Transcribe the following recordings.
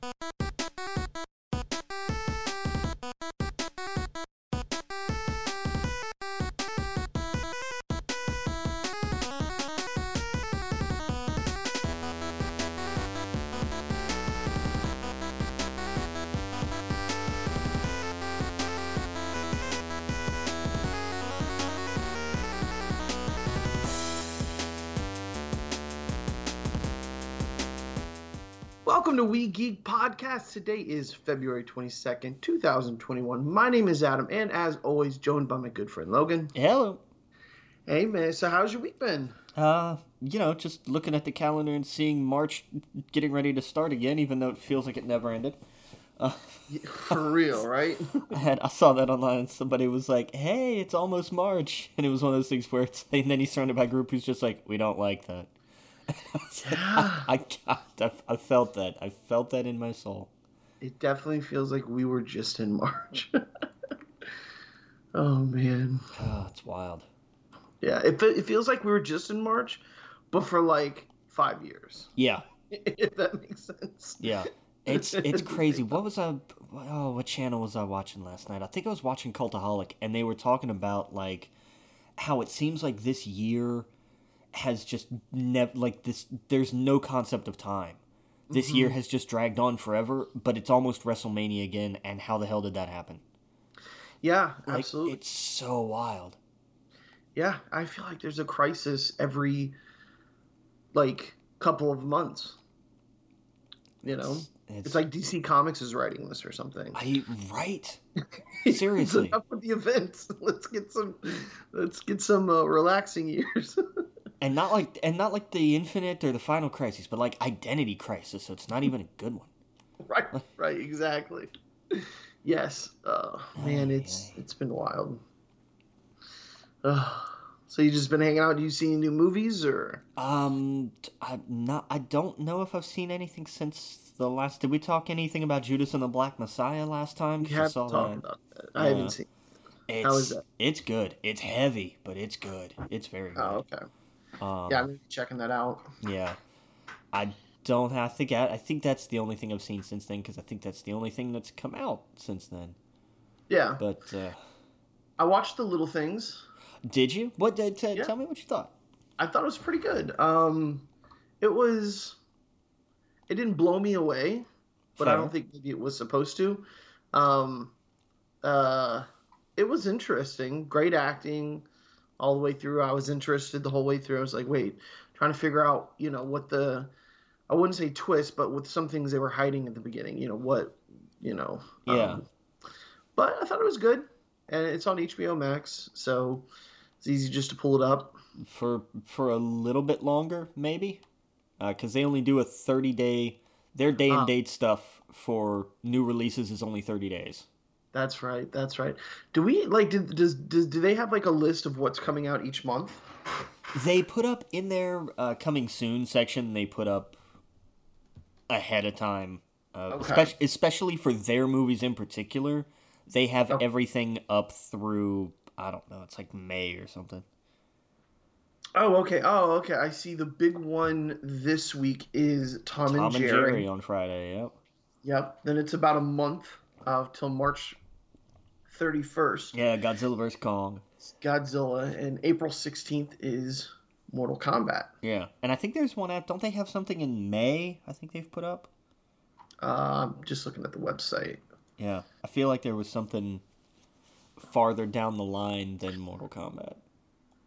Welcome to We Geek Podcast. Today is February 22nd, 2021. My name is Adam, and as always, joined by my good friend Logan. Hello. Hey, man. So, how's your week been? Uh, you know, just looking at the calendar and seeing March getting ready to start again, even though it feels like it never ended. Uh, For real, right? I had I saw that online. and Somebody was like, "Hey, it's almost March," and it was one of those things where it's, and then he's surrounded by a group who's just like, "We don't like that." Yeah. I, I, I felt that. I felt that in my soul. It definitely feels like we were just in March. oh, man. Oh, it's wild. Yeah, it, it feels like we were just in March, but for like five years. Yeah, If that makes sense. yeah. It's it's crazy. What was I? Oh, what channel was I watching last night? I think I was watching Cultaholic, and they were talking about like how it seems like this year has just never like this. There's no concept of time. This year has just dragged on forever, but it's almost WrestleMania again. And how the hell did that happen? Yeah, Like, absolutely. It's so wild. Yeah, I feel like there's a crisis every like couple of months. You know, It's, it's like DC Comics is writing this or something. I right. Seriously. enough with the events. Let's get some, let's get some uh, relaxing years. and not like and not like the Infinite or the Final Crisis, but like Identity Crisis. So it's not even a good one. right, right, exactly. Yes, uh, man, it's it's been wild. So you just been hanging out? Do you see any new movies or? Um, I'm not. I don't know if I've seen anything since the last. Did we talk anything about Judas and the Black Messiah last time? We I have saw talked that. about that. I haven't seen. It's, How is that? It's good. It's heavy, but it's good. It's very good. Oh, okay. Um, Yeah, I'm checking that out. yeah. I don't have to think. I, I think that's the only thing I've seen since then because I think that's the only thing that's come out since then. Yeah, But uh, I watched the little things. did you? What did? T- Yeah. Tell me what you thought. I thought it was pretty good. Um, it was. It didn't blow me away, but I don't think maybe it was supposed to. Um, uh, it was interesting. Great acting, all the way through. I was interested the whole way through. I was like, wait, trying to figure out, you know, what the. I wouldn't say twist, but with some things they were hiding at the beginning. You know what, you know. Yeah. Um, but I thought it was good, and it's on HBO Max, so it's easy just to pull it up. for for a little bit longer, maybe, because they only do a thirty day. Their day and Ah. date stuff for new releases is only thirty days. That's right. That's right. Do we like? Did, does, does do they have like a list of what's coming out each month? They put up in their uh, coming soon section. They put up ahead of time, uh, Okay. spec- especially for their movies in particular. They have Okay. everything up through I don't know. It's like May or something. Oh, okay. Oh, okay. I see. The big one this week is Tom, Tom and and Jerry. Jerry on Friday. Yep. Yep. Then it's about a month uh, till March thirty first. Yeah, Godzilla vs Kong. Godzilla, and April sixteenth is Mortal Kombat. Yeah, and I think there's one out. Don't they have something in May? I think they've put up. Uh, I'm just looking at the website. Yeah, I feel like there was something farther down the line than Mortal Kombat.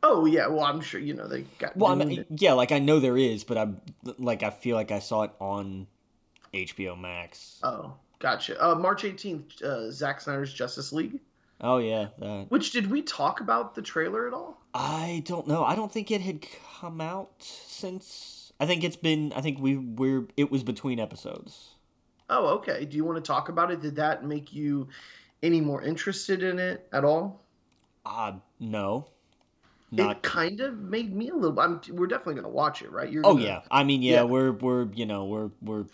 Oh yeah. Well, I'm sure you know they got. Well, I mean, yeah, like I know there is, but I'm like I feel like I saw it on HBO Max. Oh, gotcha. Uh, March eighteenth, uh, Zack Snyder's Justice League. Oh yeah, that. Which did we talk about the trailer at all? I don't know. I don't think it had come out since. I think it's been. I think we we're. It was between episodes. Oh, okay. Do you want to talk about it? Did that make you any more interested in it at all? Uh no, It kind of made me a little. I'm, we're definitely gonna watch it, right? You're Oh gonna- yeah, I mean yeah, Yeah. we're we're you know we're we're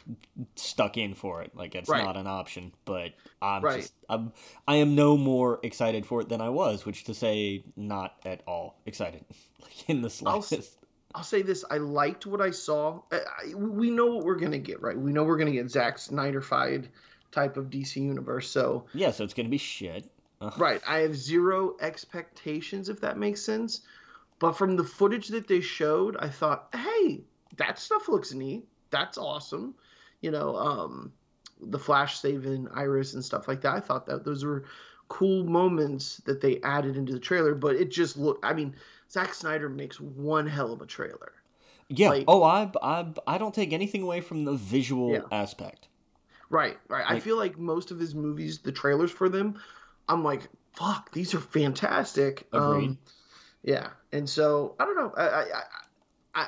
stuck in for it. Like it's Right. not an option, but I'm Right. just I'm I am no more excited for it than I was, which to say not at all excited, like in the I'll slightest. I'll say this: I liked what I saw. I, I, we know what we're gonna get, right? We know we're gonna get Zack Snyder-fied type of DC universe. So yeah, so it's gonna be shit. Right. I have zero expectations, if that makes sense. But from the footage that they showed, I thought, hey, that stuff looks neat. That's awesome. You know, um, the Flash saving Iris and stuff like that. I thought that those were cool moments that they added into the trailer. But it just looked. I mean, Zack Snyder makes one hell of a trailer. Yeah. Like, oh, I, I I don't take anything away from the visual yeah. aspect. Right. Right. Like, I feel like most of his movies, the trailers for them I'm like, fuck, these are fantastic. Agreed. Um, yeah, and so I don't know. I, I, I,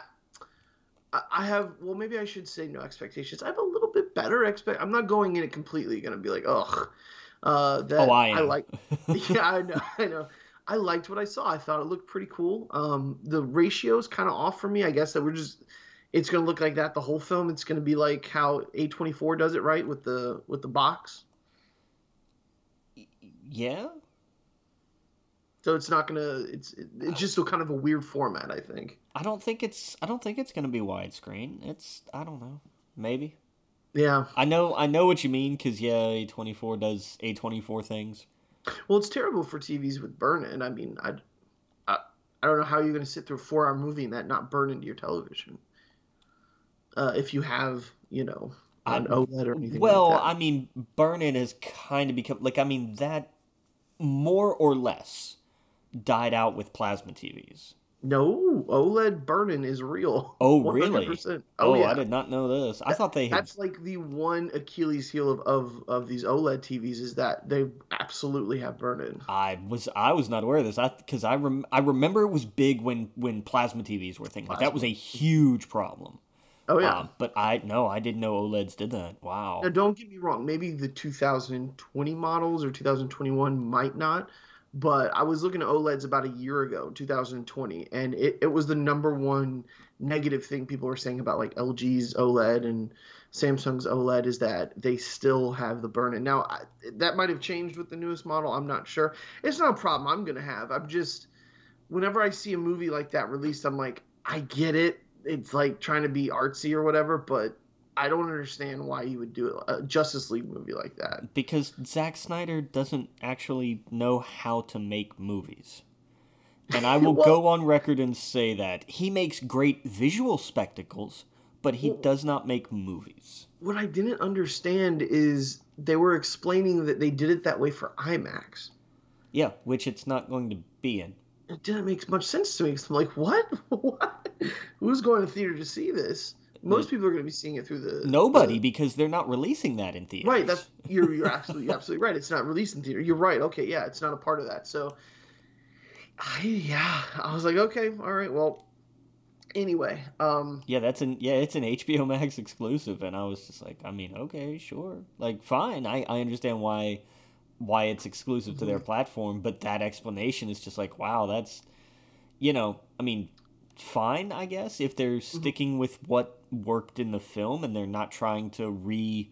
I, I have. Well, maybe I should say no expectations. I have a little bit better expect. I'm not going in it completely. Going to be like, ugh. Uh, that oh, I, am. I like. yeah, I know. I know. I liked what I saw. I thought it looked pretty cool. Um, the ratio's kind of off for me. I guess that we're just. It's gonna look like that the whole film. It's gonna be like how A24 does it, right? With the with the box. Yeah. So it's not gonna. It's it's just a kind of a weird format. I think. I don't think it's. I don't think it's gonna be widescreen. It's. I don't know. Maybe. Yeah. I know. I know what you mean because yeah, A twenty four does A twenty four things. Well, it's terrible for TVs with burn in. I mean, I, I, I don't know how you're gonna sit through a four hour movie and that not burn into your television. Uh, if you have, you know, an OLED or anything. Well, like I mean, burn in has kind of become like. I mean that more or less died out with plasma TVs. No, OLED burn-in is real. Oh, 100%. really? Oh, oh yeah. I did not know this. I thought they. Had... That's like the one Achilles heel of, of of these OLED TVs is that they absolutely have burn-in. I was I was not aware of this. I because I rem, I remember it was big when when plasma TVs were thing like that was a huge problem. Oh yeah. Um, but I no, I didn't know OLEDs did that. Wow. Now don't get me wrong. Maybe the 2020 models or 2021 might not. But I was looking at OLEDs about a year ago, 2020, and it, it was the number one negative thing people were saying about like LG's OLED and Samsung's OLED is that they still have the burn-in. Now I, that might have changed with the newest model. I'm not sure. It's not a problem I'm gonna have. I'm just whenever I see a movie like that released, I'm like, I get it it's like trying to be artsy or whatever, but I don't understand why you would do a Justice League movie like that. Because Zack Snyder doesn't actually know how to make movies. And I will well, go on record and say that he makes great visual spectacles, but he well, does not make movies. What I didn't understand is they were explaining that they did it that way for IMAX. Yeah, which it's not going to be in it didn't make much sense to me. Cause I'm like, what? what? Who's going to theater to see this? Most people are going to be seeing it through the nobody the, because they're not releasing that in theater. Right. That's you're you're absolutely absolutely right. It's not released in theater. You're right. Okay. Yeah. It's not a part of that. So, I, yeah, I was like, okay, all right. Well, anyway. Um. Yeah, that's an yeah, it's an HBO Max exclusive, and I was just like, I mean, okay, sure, like fine. I I understand why why it's exclusive to their mm-hmm. platform, but that explanation is just like, wow, that's you know, I mean, fine, I guess, if they're mm-hmm. sticking with what worked in the film and they're not trying to re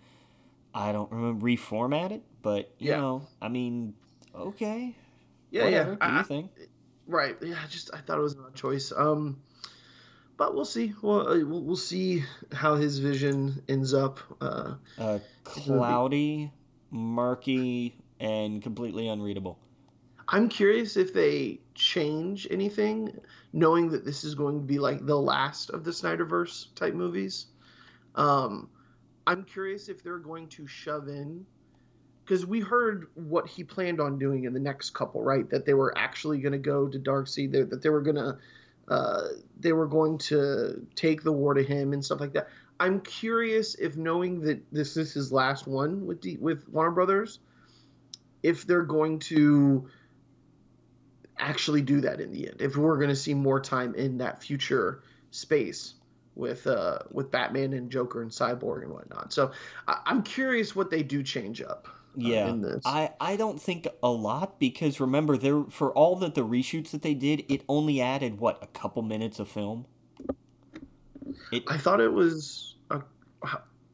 I don't remember reformat it, but you yeah. know, I mean, okay. Yeah, Whatever. yeah. I, think? Right. Yeah, I just I thought it was a choice. Um but we'll see. Well, uh, we'll, we'll see how his vision ends up. Uh, uh cloudy, murky, and completely unreadable. I'm curious if they change anything, knowing that this is going to be like the last of the Snyderverse type movies. Um, I'm curious if they're going to shove in because we heard what he planned on doing in the next couple, right? That they were actually going to go to Darkseid, that, that they were going to uh, they were going to take the war to him and stuff like that. I'm curious if knowing that this is his last one with D, with Warner Brothers, if they're going to actually do that in the end. If we're going to see more time in that future space with uh with Batman and Joker and Cyborg and whatnot. So I, am curious what they do change up. Uh, yeah, I I don't think a lot because remember there for all that the reshoots that they did, it only added what a couple minutes of film. It, I thought it was a,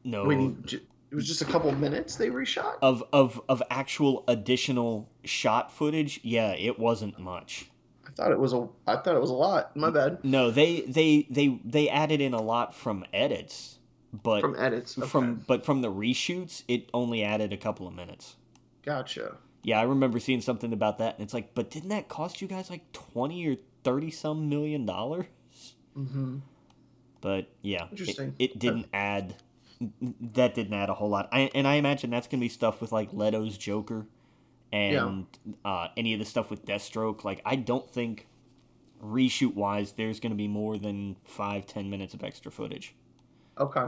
no. Wait, it was just a couple minutes they reshot of of of actual additional shot footage. Yeah, it wasn't much. I thought it was a. I thought it was a lot. My bad. No, they they they they added in a lot from edits, but From edits. Okay. from but from the reshoots, it only added a couple of minutes. Gotcha. Yeah, I remember seeing something about that, and it's like, but didn't that cost you guys like twenty or thirty some million dollars? Mm-hmm. But yeah, it- Interesting. It, didn't add. That didn't add a whole lot. I, and I imagine that's gonna be stuff with like Leto's Joker, and uh, any of the stuff with Deathstroke. Like, I don't think reshoot wise, there's gonna be more than five ten minutes of extra footage. Okay.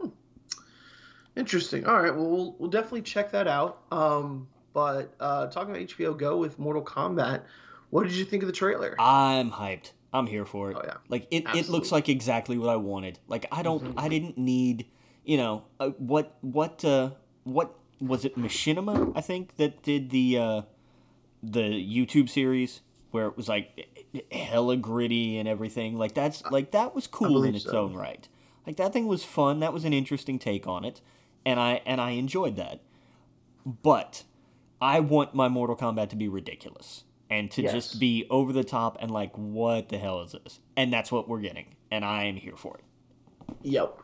Hmm. Interesting. All right. Well, we'll we'll definitely check that out. Um, but uh, talking about HBO Go with Mortal Kombat, what did you think of the trailer? I'm hyped. I'm here for it. Oh, yeah. Like it, it looks like exactly what I wanted. Like I don't Mhm. I didn't need, you know, uh, what what uh what was it Machinima I think that did the uh the YouTube series where it was like hella gritty and everything. Like that's like that was cool in its so. own right. Like that thing was fun. That was an interesting take on it. And I and I enjoyed that. But I want my Mortal Kombat to be ridiculous and to Yes. just be over the top and like, what the hell is this? And that's what we're getting, and I am here for it. Yep.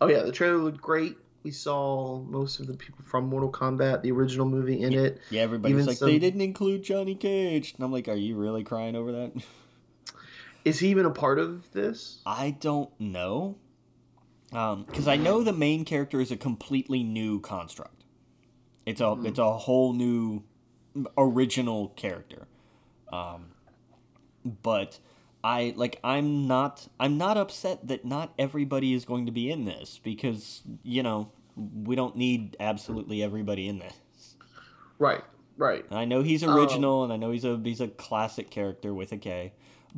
Oh yeah, the trailer looked great. We saw most of the people from Mortal Kombat, the original movie, in it. Yeah, everybody's Even like, some- they didn't include Johnny Cage, and I'm like, are you really crying over that? Is he even a part of this? I don't know, because I know the main character is a completely new construct. It's a Mhm. it's a whole new original character, um, but I like I'm not I'm not upset that not everybody is going to be in this because you know we don't need absolutely everybody in this. Right. Right. And I know he's Um, original, and I know he's a he's a classic character with a K,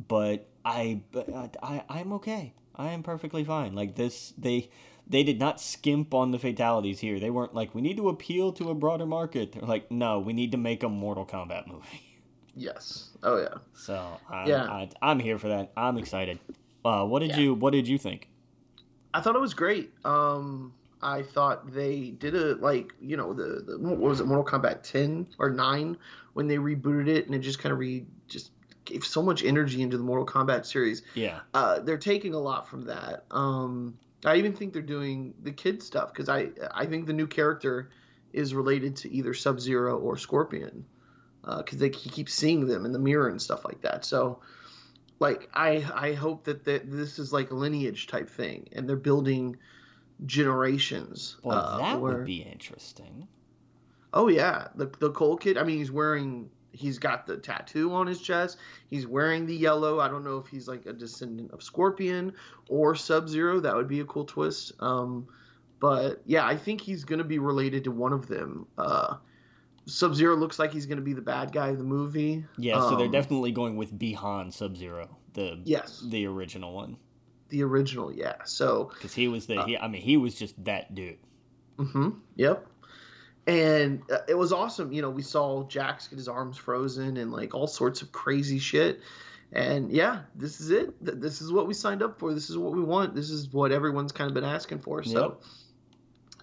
but I but I I'm okay. I am perfectly fine. Like this, they they did not skimp on the fatalities here. They weren't like we need to appeal to a broader market. They're like, no, we need to make a Mortal Kombat movie. Yes. Oh yeah. So I, Yeah. I, I'm here for that. I'm excited. Uh, what did Yeah. you What did you think? I thought it was great. Um, I thought they did a like you know the, the what was it Mortal Kombat 10 or 9 when they rebooted it and it just kind of re just gave so much energy into the Mortal Kombat series. Yeah, Uh, they're taking a lot from that. Um, I even think they're doing the kid stuff because I I think the new character is related to either Sub Zero or Scorpion because they he keeps seeing them in the mirror and stuff like that. So like I I hope that that this is like a lineage type thing and they're building generations. well, uh, that where- would be interesting. Oh yeah, the the Cole kid. I mean, he's wearing. He's got the tattoo on his chest. He's wearing the yellow. I don't know if he's like a descendant of Scorpion or Sub Zero. That would be a cool twist. Um, but yeah, I think he's gonna be related to one of them. Uh, Sub Zero looks like he's gonna be the bad guy of the movie. Yeah, so they're Um, definitely going with Bihan Sub Zero, the Yes, the original one. the original. Yeah. So Because he was the, Uh, he, I mean, he was just that dude. Mm-hmm. Yep. And uh, it was awesome. You know, we saw Jax get his arms frozen and like all sorts of crazy shit. And yeah, this is it. This is what we signed up for. This is what we want. This is what everyone's kind of been asking for. So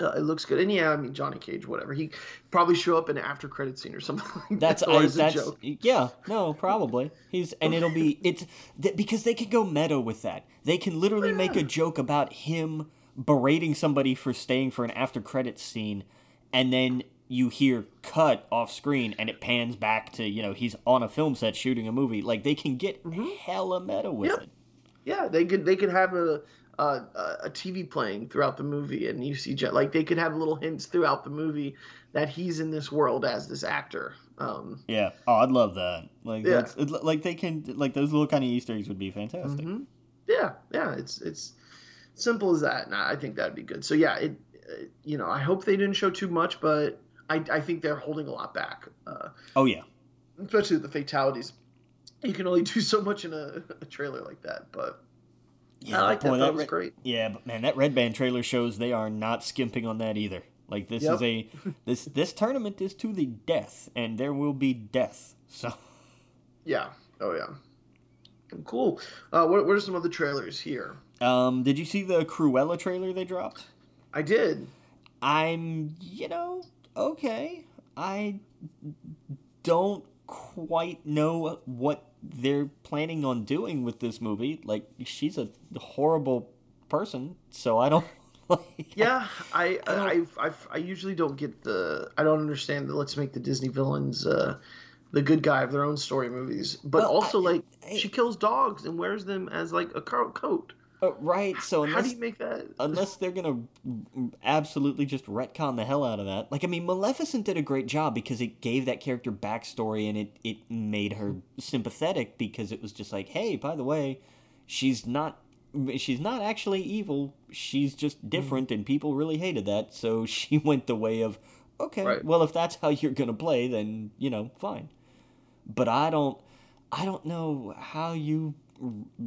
uh, it looks good. And yeah, I mean Johnny Cage, whatever. He probably show up in an after credit scene or something like That's that. I, as a that's joke. yeah, no, probably he's and it'll be it's th- because they can go meta with that. They can literally make a joke about him berating somebody for staying for an after credit scene, and then you hear cut off screen and it pans back to you know he's on a film set shooting a movie. Like they can get hella meta with Yep. it. Yeah, they could they could have a a, a TV playing throughout the movie, and you see Jet like they could have little hints throughout the movie that he's in this world as this actor. Um, Yeah. Oh, I'd love that. Like Yeah. that's it, like they can like those little kind of Easter eggs would be fantastic. mhm. Yeah, yeah, it's it's simple as that, and I think that'd be good. So yeah, it, you know I hope they didn't show too much, but I I think they're holding a lot back, uh, Oh yeah. especially the fatalities. You can only do so much in a, a trailer like that, but Yeah, I like boy, that. That that was Red- great. Yeah, but man, that Red Band trailer shows they are not skimping on that either. Like this is a this this tournament is to the death, and there will be death. So Yeah. Oh yeah. Cool. Uh, what, what are some other trailers here? um did you see the Cruella trailer they dropped? I did. I'm you know, okay. I don't quite know what they're planning on doing with this movie. Like she's a horrible person, so I don't. Like, yeah, I I I, I, I usually don't get the I don't understand the let's make the Disney villains uh, the good guy of their own story movies, but Well, also I- like she kills dogs and wears them as like a coat. Uh, right. So How unless do you make that? unless they're gonna absolutely just retcon the hell out of that. Like, I mean, Maleficent did a great job because it gave that character backstory and it it made her sympathetic because it was just like, hey, by the way, she's not she's not actually evil. She's just different, and people really hated that. So she went the way of, okay, Right. well, if that's how you're gonna play, then you know, fine. But I don't, I don't know how you,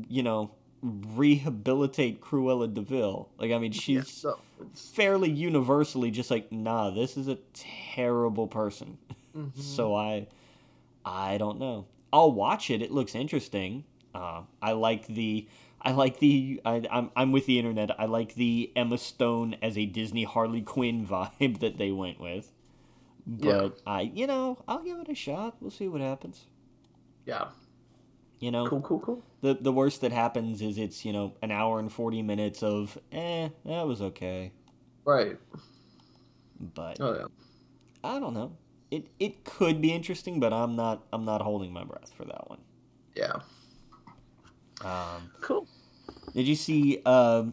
you know, rehabilitate Cruella de Vil. Like, I mean, Yeah, she's it's, fairly universally just like, nah, this is a terrible person. mhm. So I, I don't know. I'll watch it. It looks interesting. Uh, I like the, I like the, I, I'm, I'm with the internet. I like the Emma Stone as a Disney Harley Quinn vibe that they went with. But I, you know, I'll give it a shot. We'll see what happens. yeah, You know, cool, cool, cool. The the worst that happens is it's you know an hour and forty minutes of eh that was okay, Right. but Oh yeah. I don't know. It it could be interesting, but I'm not I'm not holding my breath for that one. Yeah. Um, Cool. did you see uh,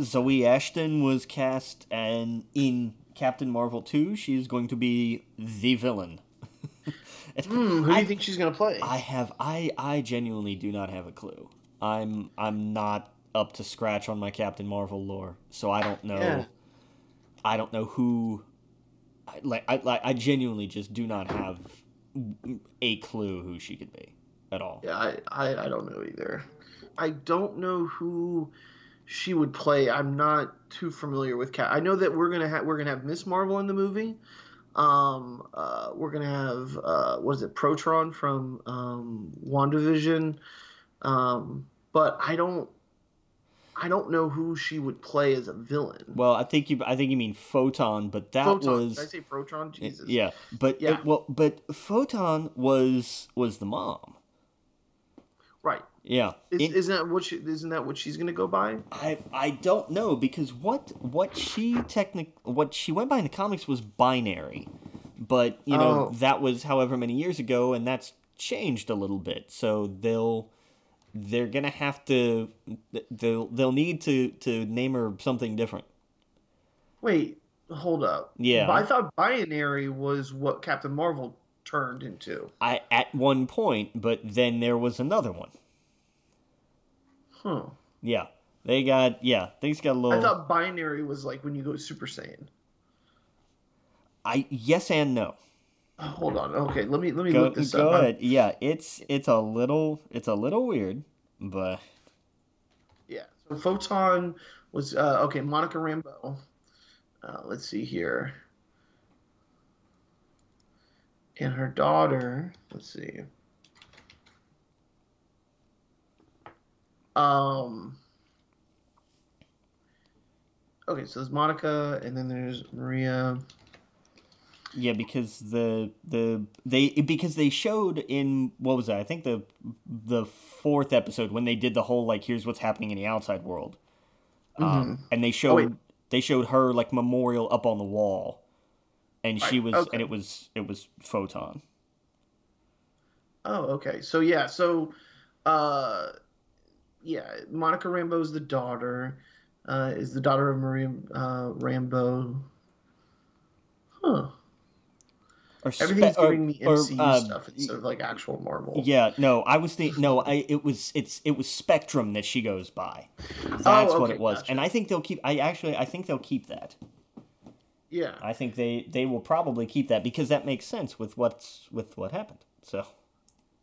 Zoe Ashton was cast and in Captain Marvel 2, she's going to be the villain. Hmm, who do I- you think she's gonna play? I have I I genuinely do not have a clue. I'm I'm not up to scratch on my Captain Marvel lore, so I don't know. Yeah. I don't know who. I, like I like I genuinely just do not have a clue who she could be at all. Yeah, I, I, I don't know either. I don't know who she would play. I'm not too familiar with Cat. I know that we're gonna have we're gonna have Miss Marvel in the movie. Um, uh, we're gonna have uh, what is it, Protron from um, WandaVision. Um, but I don't, I don't know who she would play as a villain. Well, I think you I think you mean Photon, but that Photon. was Did I say Protron? Jesus. yeah, but Yeah. well, but Photon was was the mom. Right. Yeah, Is, isn't that what she? Isn't that what she's gonna go by? I I don't know because what what she technic what she went by in the comics was binary, but you know Oh. that was however many years ago, and that's changed a little bit. So they'll they're gonna have to they'll they'll need to to name her something different. Wait, hold up. Yeah. But I thought binary was what Captain Marvel turned into. I at one point, but then there was another one. Huh. Yeah, they got yeah things got a little. I thought binary was like when you go Super Saiyan. I yes and no. Oh, hold on. Okay, let me let me Go, look this go up. ahead. Yeah, it's it's a little it's a little weird, but Yeah. So Photon was uh, okay. Monica Rambeau. Uh, let's see here. And her daughter. Let's see. Um. Okay, so there's Monica, and then there's Maria. yeah, because the the they because they showed in what was that? I think the the fourth episode when they did the whole like here's what's happening in the outside world, um, and they showed wait. they showed her like memorial up on the wall, and she Right, was okay. and it was it was photon. Oh, okay. So yeah, so uh yeah, Monica Rambeau is the daughter. Uh is the daughter of Maria uh Rambeau. Huh. Or spe- Everything's or- giving me or, MCU uh, stuff instead of like actual Marvel. Yeah, no, I was thinking. No, I it was it's it was Spectrum that she goes by. That's what okay, it was, gotcha. and I think they'll keep. I actually I think they'll keep that. Yeah. I think they they will probably keep that because that makes sense with what's with what happened. So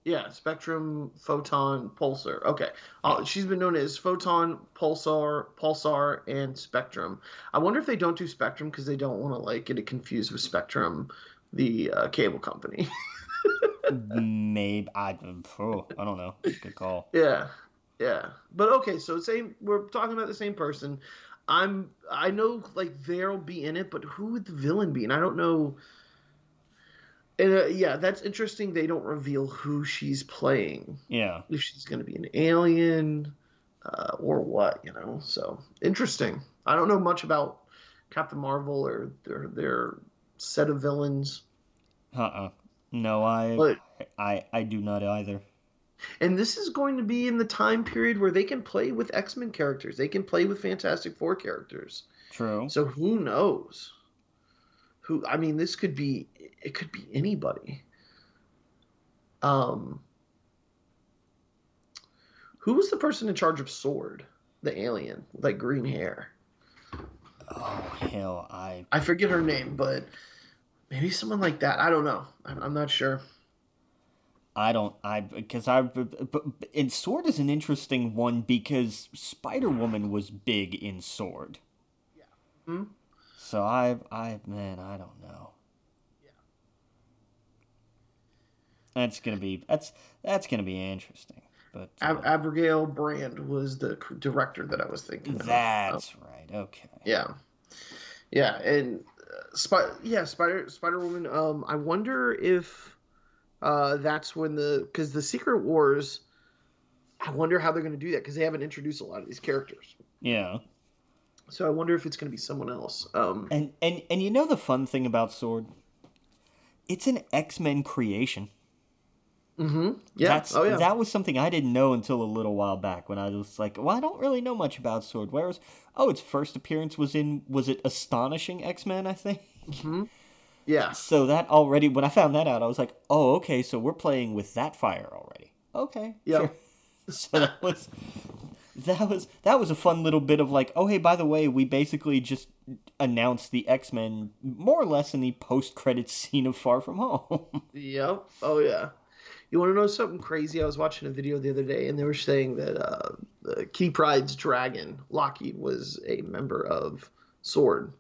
Yeah, Spectrum, Photon, Pulsar. Okay. Uh, she's been known as Photon, Pulsar, Pulsar, and Spectrum. I wonder if they don't do Spectrum because they don't want to like get it confused with Spectrum, the uh, cable company. maybe I oh, I don't know. Good call. Yeah, yeah. But okay, so same. We're talking about the same person. I'm. I know like they'll be in it, but who would the villain be? And I don't know. And uh, yeah, that's interesting. They don't reveal who she's playing. Yeah. If she's going to be an alien uh, or what, you know. So interesting. I don't know much about Captain Marvel or their their set of villains. Uh uh No, I, But I I do not either. and this is going to be in the time period where they can play with X Men characters. They can play with Fantastic Four characters. True. So who knows? Who I mean, this could be it could be anybody. Um Who was the person in charge of Sword? The alien with like green hair. Oh hell, I I forget her name, but maybe someone like that. I don't know. I'm, I'm not sure. I don't I because I and Sword is an interesting one because Spider Woman was big in Sword. Yeah. Hmm? So I I man I don't know. Yeah. That's gonna be that's that's gonna be interesting. But uh, Ab- Abigail Brand was the director that I was thinking. of. that's right. Okay. Yeah, yeah, and uh, Spy- yeah, Spider Spider Woman. Um, I wonder if uh, that's when the because the Secret Wars. I wonder how they're going to do that because they haven't introduced a lot of these characters. Yeah. So I wonder if it's going to be someone else. Um, And and and you know the fun thing about Sword? It's an X Men creation. Hmm Yeah. That's, oh yeah. That was something I didn't know until a little while back when I was like, well, I don't really know much about Sword. Whereas, oh, its first appearance was in, was it Astonishing X Men, I think? hmm Yeah. So that already, when I found that out, I was like, oh, okay, so we're playing with that fire already. Okay. Yep. sure. so that was. That was that was a fun little bit of like, oh hey, by the way, we basically just announced the X Men more or less in the post credits scene of Far From Home. Yep. Oh yeah. You want to know something crazy? I was watching a video the other day, and they were saying that uh, the Kitty Pryde's dragon Lockheed was a member of Sword.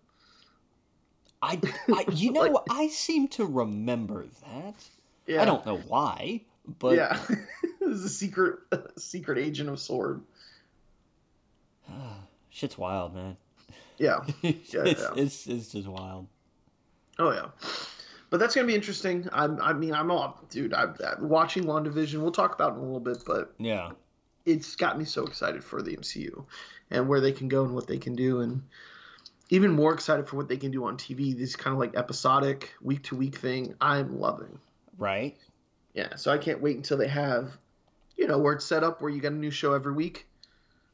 I, I you know, Like- I seem to remember that. Yeah. I don't know why, but yeah. it was a secret secret agent of Sword. shit's wild, man. Yeah. it's, yeah. it's it's just wild. Oh yeah. But that's gonna be interesting. I'm, I mean, I'm all, dude. I'm, I'm watching WandaVision. We'll talk about it in a little bit, but Yeah, it's got me so excited for the MCU and where they can go and what they can do, and even more excited for what they can do on TV. This kind of like episodic, week to week thing. I'm loving. right. Yeah. So I can't wait until they have, you know, where it's set up where you get a new show every week,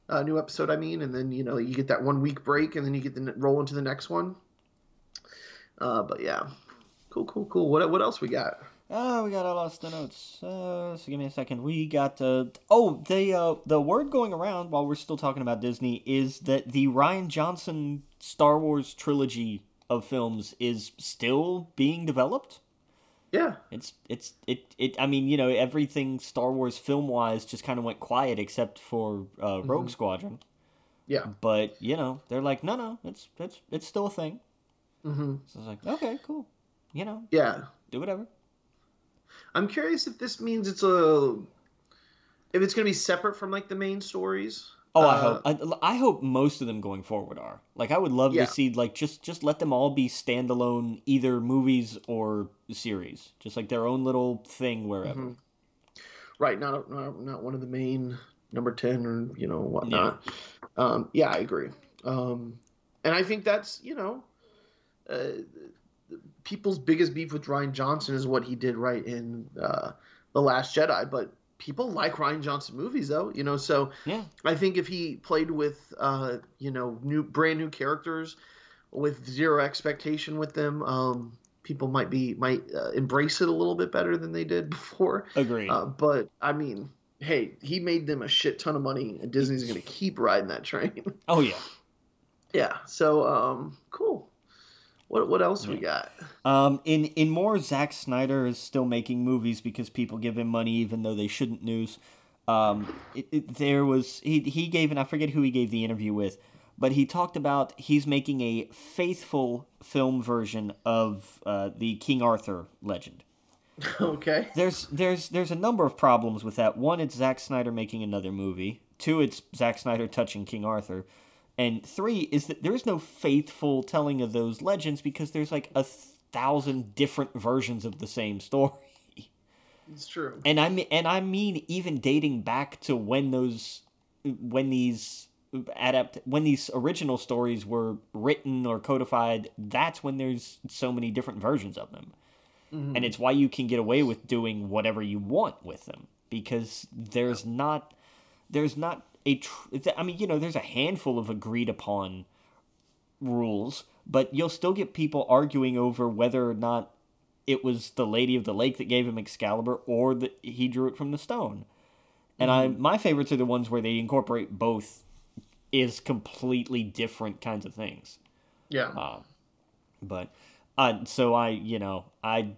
a new episode. I mean, and then you know you get that one week break, and then you get the roll into the next one. Uh, but yeah, cool, cool, cool. What what else we got? Oh, we got all lost the notes. Uh, so give me a second. We got uh oh the uh the word going around while we're still talking about Disney is that the Rian Johnson Star Wars trilogy of films is still being developed. Yeah. It's it's it it. I mean, you know, everything Star Wars film wise just kind of went quiet except for uh, Rogue Squadron. Yeah. But you know, they're like, no, no, it's it's it's still a thing. hmm So it's like, okay, cool. You know, Yeah. do whatever. I'm curious if this means it's a if it's gonna be separate from like the main stories. Oh, I Uh, hope. I, I hope most of them going forward are. Like, I would love Yeah. to see like just just let them all be standalone, either movies or series, just like their own little thing wherever. Mhm. Right. Not, not not one of the main number ten or you know whatnot. Um, yeah, I agree. Um, and I think that's you know, uh, people's biggest beef with Rian Johnson is what he did right in uh, the Last Jedi, but. People like Rian Johnson movies, though, you know. So Yeah, I think if he played with, uh, you know, new brand new characters with zero expectation with them, um, people might be might uh, embrace it a little bit better than they did before. agreed. Uh, but I mean, hey, he made them a shit ton of money, and Disney's going to keep riding that train. oh yeah. yeah. So um, cool. What what else we got? Um, in in more, Zack Snyder is still making movies because people give him money, even though they shouldn't. News. Um, it, it, there was he he gave and I forget who he gave the interview with, but he talked about he's making a faithful film version of uh, the King Arthur legend. okay. There's there's there's a number of problems with that. One, it's Zack Snyder making another movie. Two, it's Zack Snyder touching King Arthur. And three is that there is no faithful telling of those legends because there's like a thousand different versions of the same story. It's true. And I mean, and I mean, even dating back to when those, when these adapt, when these original stories were written or codified, that's when there's so many different versions of them, Mhm. and it's why you can get away with doing whatever you want with them because there's not, there's not a, tr- I mean, you know, there's a handful of agreed upon rules, but you'll still get people arguing over whether or not it was the Lady of the Lake that gave him Excalibur or that he drew it from the stone. And I my favorites are the ones where they incorporate both is completely different kinds of things. yeah. Uh, but uh, so I, you know, I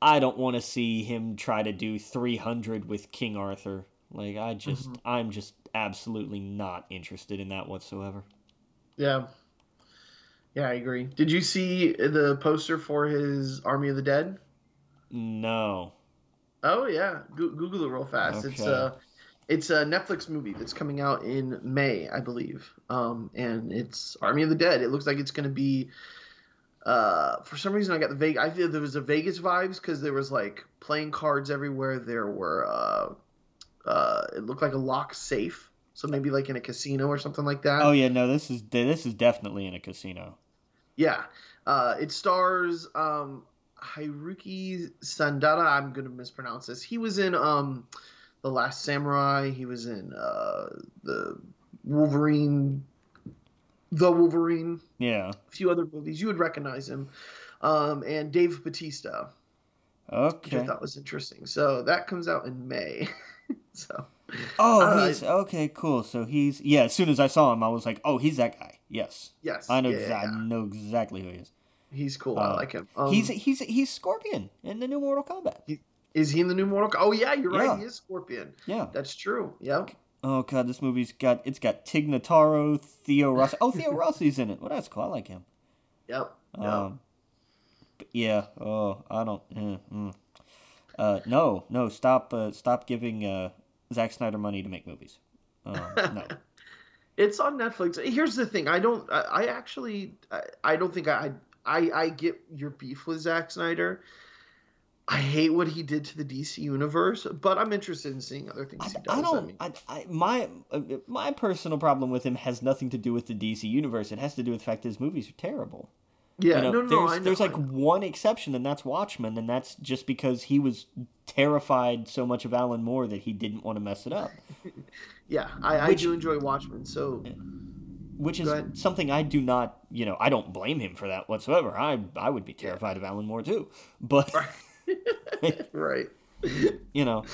I don't want to see him try to do 300 with King Arthur. Like I just I'm just absolutely not interested in that whatsoever. Yeah. Yeah, I agree. Did you see the poster for his Army of the Dead? No. Oh yeah, Go- Google it real fast. It's a it's a Netflix movie that's coming out in May, I believe. Um, and it's Army of the Dead. It looks like it's going to be. Uh, for some reason, I got the Vegas. I feel there was a Vegas vibes because there was like playing cards everywhere. There were. Uh, uh, it looked like a lock safe, so maybe like in a casino or something like that. Oh yeah, no, this is this is definitely in a casino. Yeah. Uh, it stars um, Hiroki Sandara. I'm going to mispronounce this. He was in um, The Last Samurai. He was in uh, the Wolverine, The Wolverine, Yeah. a few other movies. You would recognize him. Um, and Dave Batista, which I Okay. thought was interesting. So that comes out in May. so Oh, he's okay. Cool. So he's yeah. As soon as I saw him, I was like, oh, he's that guy. Yes, yes, I know. yeah, exa- yeah, I know exactly who he is. he's cool. I Uh, like him. Um, he's he's he's Scorpion in the new Mortal Kombat. is he in the new Mortal? Kombat? Oh yeah, you're right. He is Scorpion. Yeah. That's true. Yep. Oh god, this movie's got it's got Tig Notaro, Theo Rossi. Oh, Theo Rossi's in it. Well, that's cool. I like him. Yep. Um, yeah. Oh, I don't. Eh, mm. Uh, no, no. Stop. Uh, stop giving uh, Zack Snyder money to make movies. Uh, no. It's on Netflix. Here's the thing. I don't. I, I actually. I, I don't think I, I. I get your beef with Zack Snyder. I hate what he did to the DC universe, but I'm interested in seeing other things I, he does. I don't. mean, I, I, my uh, my personal problem with him has nothing to do with the DC universe. It has to do with the fact that his movies are terrible. Yeah, You know, no, no, there's know, there's like one exception, and that's Watchmen, and that's just because he was terrified so much of Alan Moore that he didn't want to mess it up, yeah, I, I do enjoy Watchmen. So which is something I do not. You know, I don't blame him for that whatsoever. I I would be terrified of Alan Moore too, but right, you know,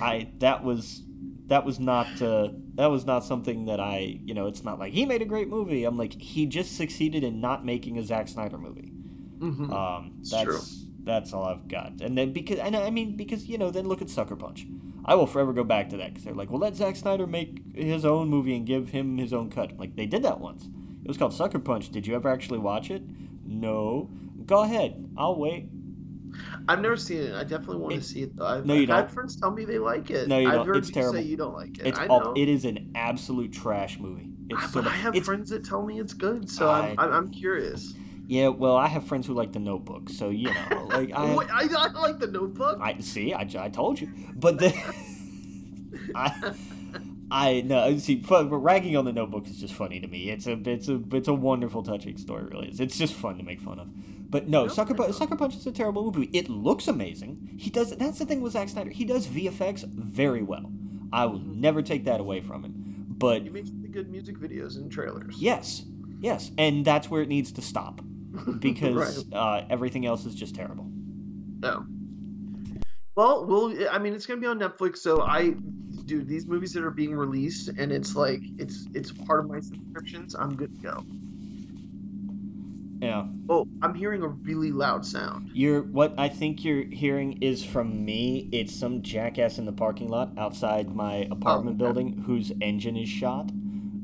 I that was that was not uh, that was not something that I you know. It's not like he made a great movie. I'm like he just succeeded in not making a Zack Snyder movie. Mhm. Um, It's that's true. that's all I've got. And then because and I mean because you know then look at Sucker Punch. I will forever go back to that because they're like, well, let Zack Snyder make his own movie and give him his own cut. Like they did that once. It was called Sucker Punch. Did you ever actually watch it? No. Go ahead. I'll wait. I've never seen it. I definitely want It- to see it. Though. I've, No, you I've don't. friends tell me they like it. No, you I've don't. heard It's terrible. say you don't like it. It's I all, it is an absolute trash movie. It's I, so but I have It's- friends that tell me it's good, so I- I'm, I'm, I'm curious. Yeah, well, I have friends who like The Notebook, so you know, like I, Wait, I, I like the Notebook. I see, I, I told you, but the, I, I no, see, fun, but ragging on The Notebook is just funny to me. It's a, it's a, it's a wonderful, touching story. Really is. It's just fun to make fun of. But no, No, Sucker. Sucker Punch is a terrible movie. It looks amazing. He does. That's the thing with Zack Snyder. He does VFX very well. I will never take that away from him. But He makes really good music videos and trailers. Yes, yes, and that's where it needs to stop because Right. uh, everything else is just terrible. No. Well, well, I mean, it's gonna be on Netflix, so I, dude, these movies that are being released, and it's like it's it's part of my subscriptions. I'm good to go. Yeah, Oh, I'm hearing a really loud sound. you're what I think you're hearing is from me. It's some jackass in the parking lot outside my apartment okay. building whose engine is shot.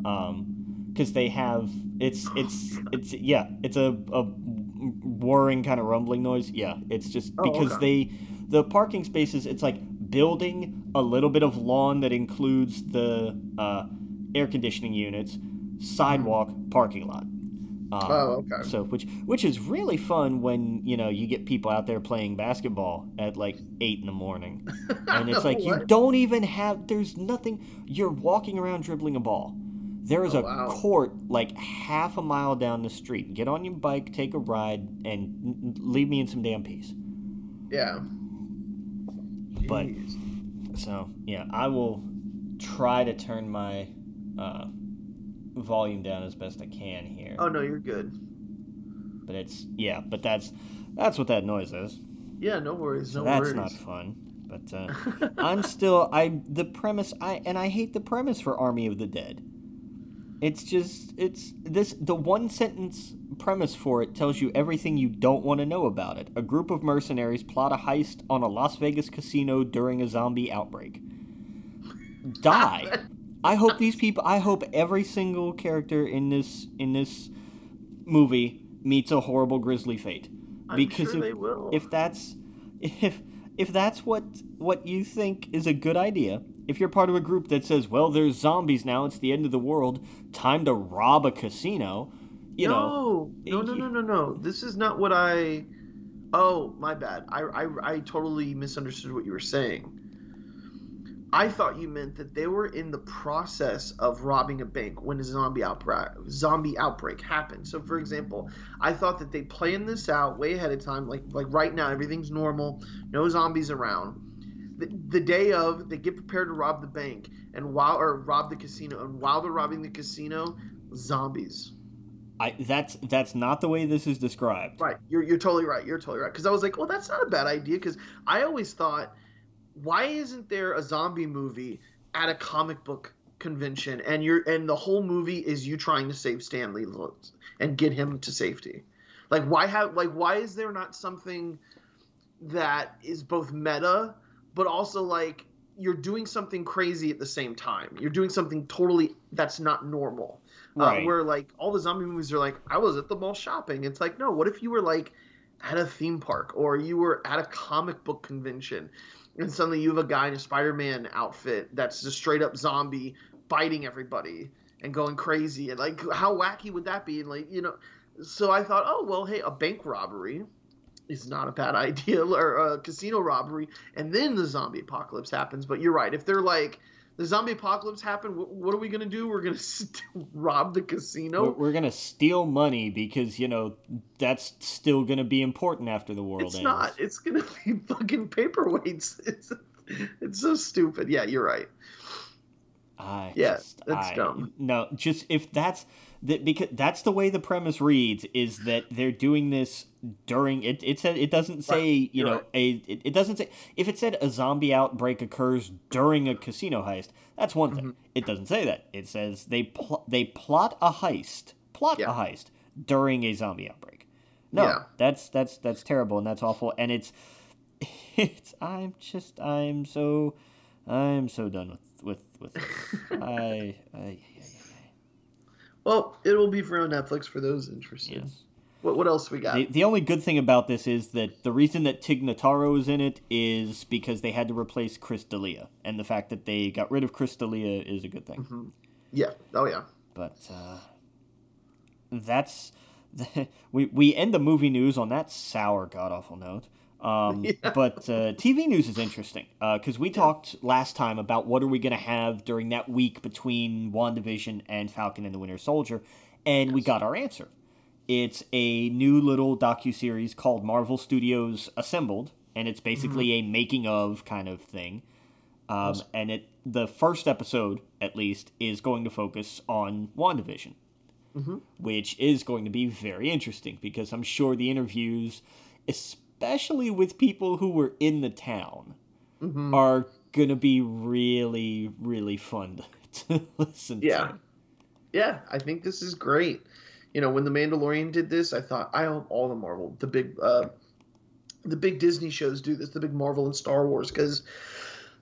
Um, because they have it's it's it's yeah, it's a a whirring kind of rumbling noise. Yeah, it's just Oh, because okay. they the parking spaces. It's like building a little bit of lawn that includes the uh, air conditioning units, sidewalk, parking lot. Um, Oh, okay. So which which is really fun when you know you get people out there playing basketball at like eight in the morning, and it's like you don't even have. There's nothing. You're walking around dribbling a ball. There is Oh, a wow. court like half a mile down the street. Get on your bike, take a ride, and leave me in some damn peace. Yeah. But- So yeah, I will try to turn my uh, volume down as best I can here. Oh no, you're good. But it's yeah, but that's that's what that noise is. Yeah, no worries. So No that's worries. not fun. But uh, I'm still I the premise I and I hate the premise for Army of the Dead. It's just it's this the one sentence premise for it tells you everything you don't want to know about it. A group of mercenaries plot a heist on a Las Vegas casino during a zombie outbreak. Die. I hope these people I hope every single character in this in this movie meets a horrible grisly fate. I'm because sure if, they will. if that's if if that's what what you think is a good idea if you're part of a group that says well there's zombies now it's the end of the world time to rob a casino you know no, no, no, no, no, no. This is not what I. Oh, my bad. I, I, I totally misunderstood what you were saying. I thought you meant that they were in the process of robbing a bank when a zombie outbreak zombie outbreak happened. So, for example, I thought that they planned this out way ahead of time. Like like right now, everything's normal, no zombies around. The, the day of, they get prepared to rob the bank, and while or rob the casino, and while they're robbing the casino, zombies. I, that's that's not the way this is described Right. You're, you're totally right. You're totally right. Because I was like, well, that's not a bad idea. Because I always thought, why isn't there a zombie movie at a comic book convention and you're and the whole movie is you trying to save Stanley and get him to safety? Like why have like why is there not something that is both meta but also like you're doing something crazy at the same time. You're doing something totally that's not normal. Right. Uh, where like all the zombie movies are like, I was at the mall shopping. It's like, no, what if you were like at a theme park or you were at a comic book convention and suddenly you have a guy in a Spider-Man outfit that's just straight up zombie biting everybody and going crazy and like how wacky would that be? And like, you know, so I thought, oh well, hey, a bank robbery is not a bad idea or a casino robbery and then the zombie apocalypse happens. But you're right. If they're like the zombie apocalypse happened. What, what are we gonna do? We're gonna st- rob the casino. we're, we're gonna steal money because you know that's still gonna be important after the world ends. it's ends not. It's gonna be fucking paperweights. It's it's so stupid. Yeah, you're right. I Yeah, just- that's I- dumb. No, just if that's that because that's the way the premise reads is that they're doing this during it. It said it doesn't say Right, you know right. a it, it doesn't say if it said a zombie outbreak occurs during a casino heist. That's one Mm-hmm. thing. It doesn't say that. It says they pl- they plot a heist plot Yeah. a heist during a zombie outbreak. No, Yeah. that's that's that's terrible and that's awful and it's it's I'm just I'm so I'm so done with with with this. I, I Well, it will be for on Netflix for those interested. yes. What what else we got? The, the only good thing about this is that the reason that Tig Notaro is in it is because they had to replace Chris D'Elia, and the fact that they got rid of Chris D'Elia is a good thing. yeah. Oh yeah. But uh, that's we we end the movie news on that sour god awful note. Um, But uh, TV news is interesting because we talked last time about what are we going to have during that week between WandaVision and Falcon and the Winter Soldier, and we got our answer. It's a new little docu series called Marvel Studios Assembled, and it's basically a making of kind of thing. Um, and it the first episode, at least, is going to focus on WandaVision, which is going to be very interesting because I'm sure the interviews, especially with people who were in the town, Mm-hmm. are going to be really, really fun to listen Yeah. to. Yeah, I think this is great. You know, when the Mandalorian did this, I thought I hope all the Marvel, the big, uh, the big Disney shows do this, the big Marvel and Star Wars, because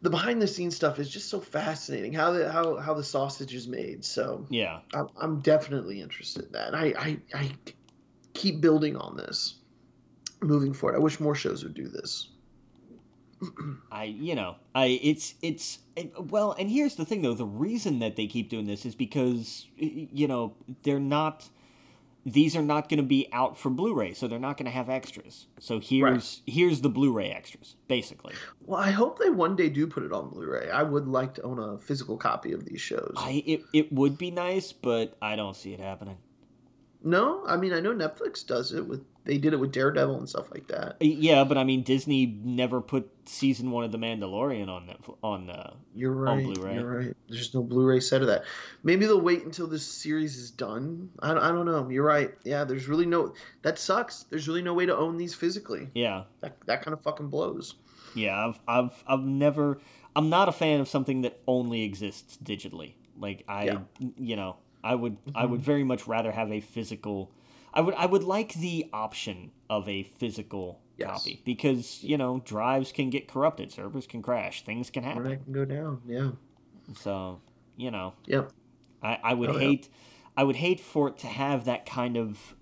the behind the scenes stuff is just so fascinating. How the how how the sausage is made. So Yeah. I'm, I'm definitely interested in that. And I, I I keep building on this, moving forward. I wish more shows would do this. I, you know, I, it's, it's, it, well, and here's the thing though, the reason that they keep doing this is because, you know, they're not, these are not going to be out for Blu-ray, so they're not going to have extras. So here's here's the Blu-ray extras, basically. Well, I hope they one day do put it on Blu-ray. I would like to own a physical copy of these shows. I it, it would be nice, but I don't see it happening. No, I mean I know Netflix does it with they did it with Daredevil and stuff like that. Yeah, but I mean Disney never put season one of The Mandalorian on Netflix, on. Uh, you're right. On Blu-ray. You're right. There's no Blu-ray set of that. Maybe they'll wait until this series is done. I, I don't know. You're right. Yeah, there's really no. That sucks. There's really no way to own these physically. Yeah. That that kind of fucking blows. Yeah, I've I've I've never. I'm not a fan of something that only exists digitally. Like I, yeah. you know, I would mm-hmm. I would very much rather have a physical. I would I would like the option of a physical yes. copy because you know drives can get corrupted, servers can crash, things can happen. Right, can go down. Yeah. So you know. Yep. I I would oh, hate yeah. I would hate for it to have that kind of.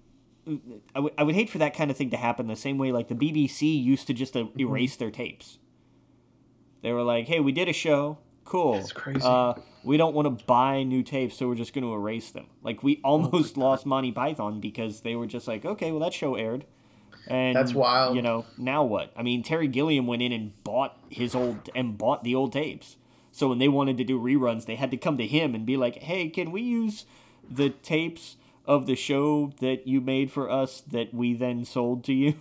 I would, I would hate for that kind of thing to happen the same way like the BBC used to just mm-hmm. erase their tapes. They were like, "Hey, we did a show cool. That's crazy. Uh, we don't want to buy new tapes, so we're just going to erase them. Like we almost oh lost Monty Python because they were just like, okay, well that show aired. And that's wild. You know, now what? I mean, Terry Gilliam went in and bought his old and bought the old tapes. So when they wanted to do reruns, they had to come to him and be like, "Hey, can we use the tapes of the show that you made for us that we then sold to you?"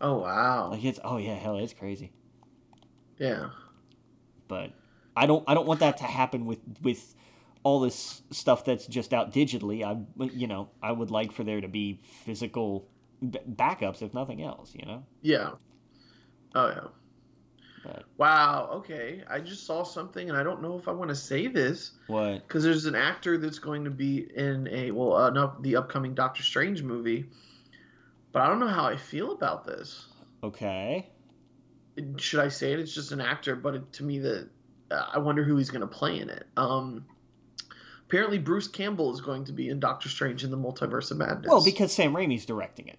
Oh wow! Like it's oh yeah, hell, it's crazy. Yeah. But I don't I don't want that to happen with with all this stuff that's just out digitally. I you know I would like for there to be physical b- backups if nothing else. You know. Yeah. Oh yeah. But. Wow. Okay. I just saw something, and I don't know if I want to say this. What? Because there's an actor that's going to be in a well, uh, no, the upcoming Doctor Strange movie, but I don't know how I feel about this. Okay. Should I say it? It's just an actor, but it, to me, the uh, I wonder who he's going to play in it. Um, apparently, Bruce Campbell is going to be in Doctor Strange in the Multiverse of Madness. Well, because Sam Raimi's directing it.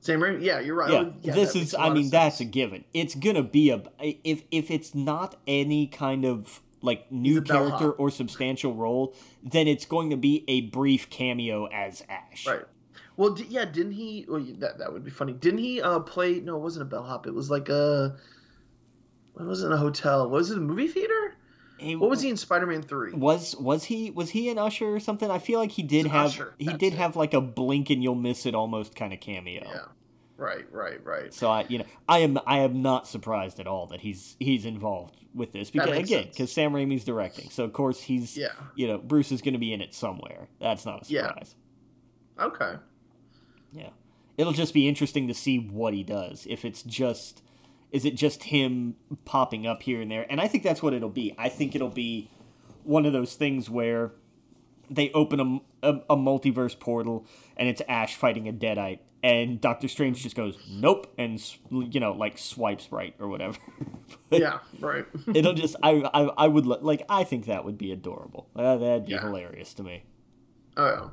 Sam Raimi, yeah, you're right. Yeah, yeah this is. I mean, that's a given. It's gonna be a if if it's not any kind of like new character or substantial role, then it's going to be a brief cameo as Ash. Right. Well, d- yeah, didn't he? Well, that that would be funny. Didn't he uh, play? No, it wasn't a bellhop. It was like a it wasn't a hotel. Was it a movie theater? He, what was he in Spider-Man Three? Was was he was he an usher or something? I feel like he did have usher. he That's did it. have like a blink and you'll miss it almost kind of cameo. Yeah. Right, right, right. So I, you know, I am I am not surprised at all that he's he's involved with this because again, because Sam Raimi's directing, so of course he's yeah. You know, Bruce is going to be in it somewhere. That's not a surprise. Yeah. Okay. Yeah, it'll just be interesting to see what he does. If it's just is it just him popping up here and there? And I think that's what it'll be. I think it'll be one of those things where they open a, a, a multiverse portal and it's Ash fighting a Deadite, and Doctor Strange just goes nope and you know like swipes right or whatever. yeah, right. it'll just I, I I would like I think that would be adorable. Uh, that'd be yeah. hilarious to me. Oh, yeah.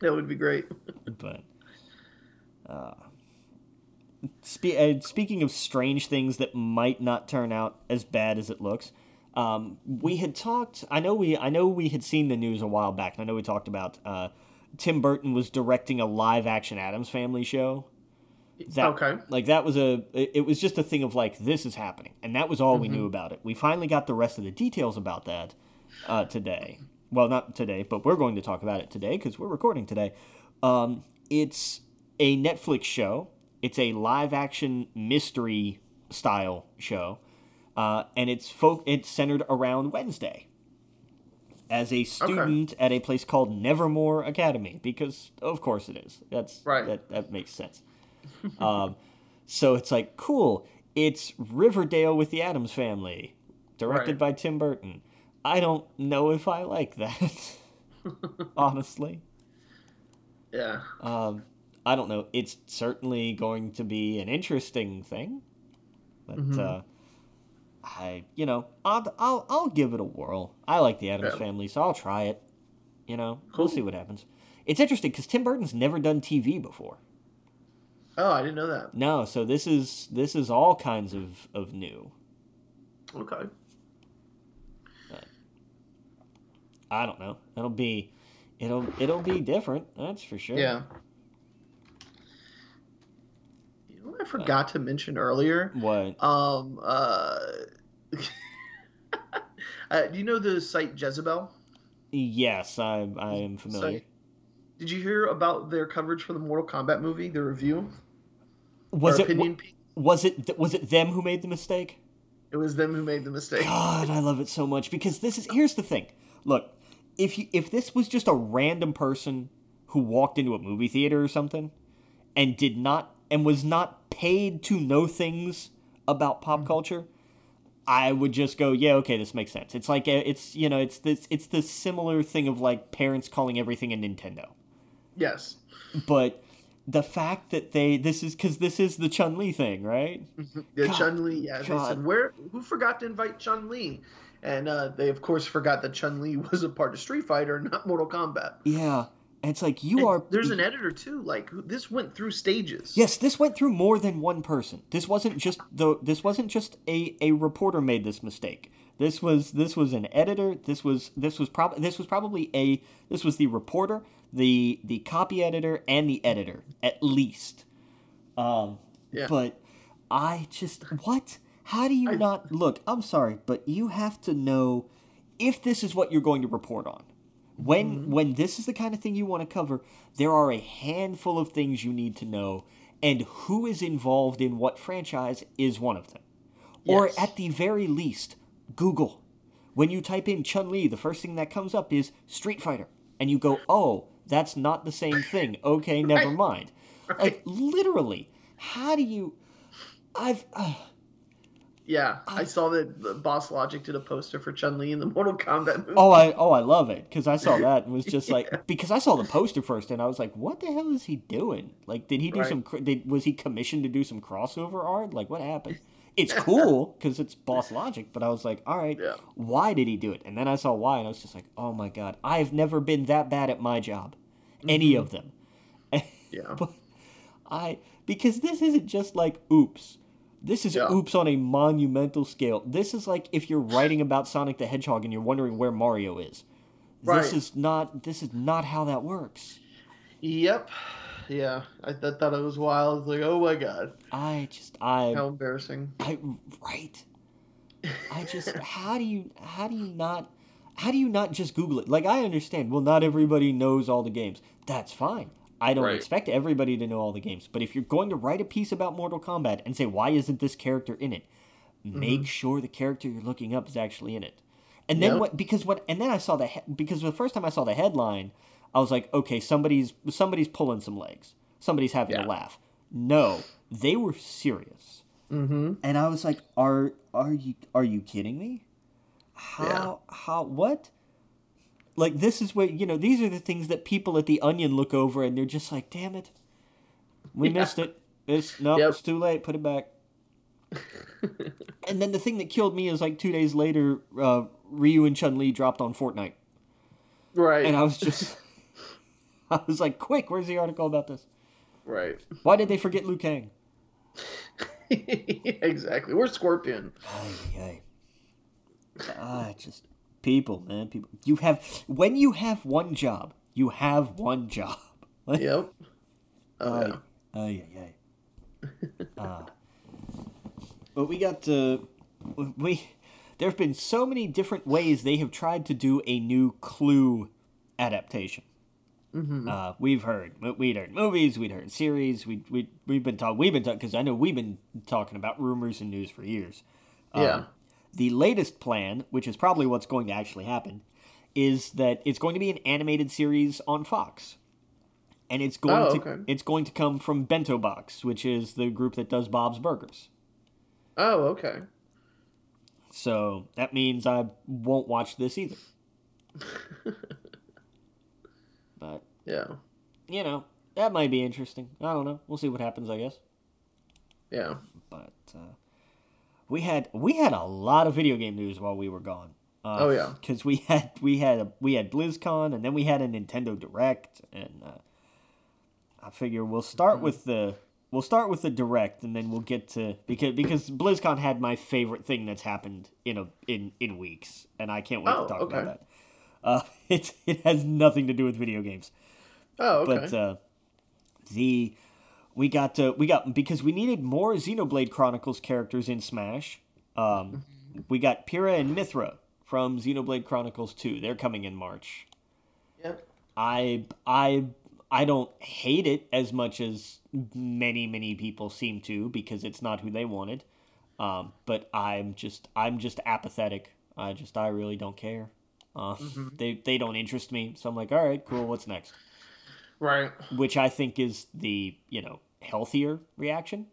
that would be great. but. Uh, Spe- uh, speaking of strange things that might not turn out as bad as it looks, um, we had talked. I know we. I know we had seen the news a while back. And I know we talked about uh, Tim Burton was directing a live action Addams Family show. That, okay. Like that was a. It was just a thing of like this is happening, and that was all mm-hmm. we knew about it. We finally got the rest of the details about that uh, today. Well, not today, but we're going to talk about it today because we're recording today. Um, it's a Netflix show it's a live action mystery style show, uh, and it's folk. It's centered around Wednesday. As a student okay. at a place called Nevermore Academy, because of course it is. That's right. That that makes sense. um, so it's like cool. It's Riverdale with the Addams Family, directed right. by Tim Burton. I don't know if I like that, honestly. Yeah. Um, I don't know. It's certainly going to be an interesting thing, but mm-hmm. uh, I, you know, I'll, I'll I'll give it a whirl. I like the Addams yeah. Family, so I'll try it. You know, cool. we'll see what happens. It's interesting because Tim Burton's never done TV before. Oh, I didn't know that. No, so this is this is all kinds of of new. Okay. But I don't know. It'll be it'll it'll be different. That's for sure. Yeah. You know what I forgot to mention earlier? What? Um. Uh. uh, do you know the site Jezebel? Yes, I I am familiar. So, did you hear about their coverage for the Mortal Kombat movie? The review. Was it piece? was it was it them who made the mistake? It was them who made the mistake. God, I love it so much because this is here's the thing. Look, if you if this was just a random person who walked into a movie theater or something and did not and was not paid to know things about pop culture, I would just go, yeah, okay, this makes sense. It's like uh, it's you know, it's this it's the similar thing of like parents calling everything a Nintendo. Yes. But the fact that they this is because this is the Chun Li thing, right? The God, Chun Li. Yeah. They God. said where who forgot to invite Chun Li, and uh, they of course forgot that Chun Li was a part of Street Fighter, not Mortal Kombat. Yeah, and it's like you And are. There's an editor too. Like this went through stages. Yes, this went through more than one person. This wasn't just the. This wasn't just a a reporter made this mistake. This was this was an editor. This was this was probably this was probably a this was the reporter, the the copy editor, and the editor at least. Um, Yeah. but I just what? How do you I- not look? I'm sorry, but you have to know if this is what you're going to report on. When Mm-hmm. when this is the kind of thing you want to cover, there are a handful of things you need to know, and who is involved in what franchise is one of them. Or at the very least, Google. When you type in Chun Li, the first thing that comes up is Street Fighter, and you go, "Oh, that's not the same thing." Okay, never Right. mind. Like literally, how do you? I've. Uh, Yeah, I saw that the Boss Logic did a poster for Chun Li in the Mortal Kombat movie. Oh, I oh I love it because I saw that and was just like because I saw the poster first and I was like, what the hell is he doing? Like, did he do Right. some? cr- Did was he commissioned to do some crossover art? Like, what happened? It's cool because it's Boss Logic, but I was like, all right, Yeah. why did he do it? And then I saw why, and I was just like, oh my god, I've never been that bad at my job, any Mm-hmm. of them. Yeah. But I because this isn't just like oops. This is Yeah. oops on a monumental scale. This is like if you're writing about Sonic the Hedgehog and you're wondering where Mario is. Right. This is not this is not how that works. Yep. Yeah, I th- thought it was wild. Like, oh my god, I just I how embarrassing. I right. I just how do you how do you not how do you not just Google it? Like I understand. Well, not everybody knows all the games. That's fine. I don't Right. expect everybody to know all the games. But if you're going to write a piece about Mortal Kombat and say why isn't this character in it, Mm-hmm. make sure the character you're looking up is actually in it. And then Yep. what? Because what? And then I saw the he- because the first time I saw the headline, I was like, okay, somebody's somebody's pulling some legs. Somebody's having Yeah. a laugh. No, they were serious. Mm-hmm. And I was like, "Are are you are you kidding me? How how what? Like this is what you know. These are the things that people at the Onion look over, and they're just like, "Damn it, we Yeah. missed it. It's no, Yep. it's too late. Put it back." and then the thing that killed me is like two days later, uh, Ryu and Chun Li dropped on Fortnite, Right. and I was just, I was like, "Quick, where's the article about this? Right. Why did they forget Liu Kang?" exactly. We're Scorpion. Ay, ay. Ah, just people, man. People. You have when you have one job, you have one job. Like, Yep. Oh ay, yeah. ay, ay, ay. Ah. But we got to we. There have been so many different ways they have tried to do a new Clue adaptation. Mm-hmm. Uh, we've heard we'd heard movies, we'd heard series, we we we've been talking we've been talking because I know we've been talking about rumors and news for years. Um, Yeah. The latest plan, which is probably what's going to actually happen, is that it's going to be an animated series on Fox, and it's going Oh, to it's going to come from Bento Box, which is the group that does Bob's Burgers. Oh, okay. So that means I won't watch this either. but Yeah. you know that might be interesting. I don't know. We'll see what happens. I guess. Yeah. But uh, we had we had a lot of video game news while we were gone. Uh, Oh, yeah. because we had we had a, we had BlizzCon and then we had a Nintendo Direct and uh, I figure we'll start Mm-hmm. with the we'll start with the Direct and then we'll get to because because BlizzCon had my favorite thing that's happened in a in in weeks and I can't wait Oh, to talk okay. about that. Uh, it it has nothing to do with video games. Oh, okay. But uh, the we got uh, we got because we needed more Xenoblade Chronicles characters in Smash. Um, we got Pyra and Mythra from Xenoblade Chronicles 2. They're coming in March. yep. I I I don't hate it as much as many many people seem to because it's not who they wanted. Um, but I'm just I'm just apathetic. I just I really don't care. Uh, They they don't interest me. So I'm like, all right, cool. What's next? Right. Which I think is the you know healthier reaction,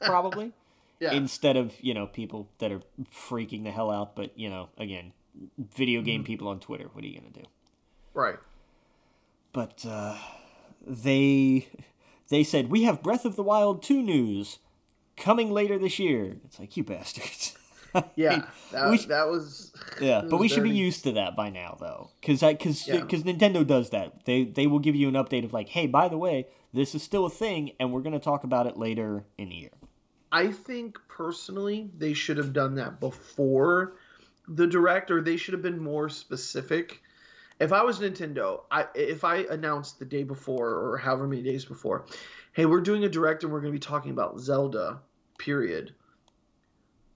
probably Yeah. instead of you know people that are freaking the hell out. But you know again, video game people on Twitter. What are you gonna do? right. but uh, they they said we have Breath of the Wild 2 news coming later this year. It's like you bastards. Yeah. That, we sh- that was. yeah, it but we was should be used to that by now though, because because Yeah. because Nintendo does that. They they will give you an update of like, hey, by the way, this is still a thing, and we're gonna talk about it later in the year. I think personally they should have done that before the direct, or they should have been more specific. If I was Nintendo, I if I announced the day before or however many days before, hey, we're doing a direct and we're going to be talking about Zelda, period.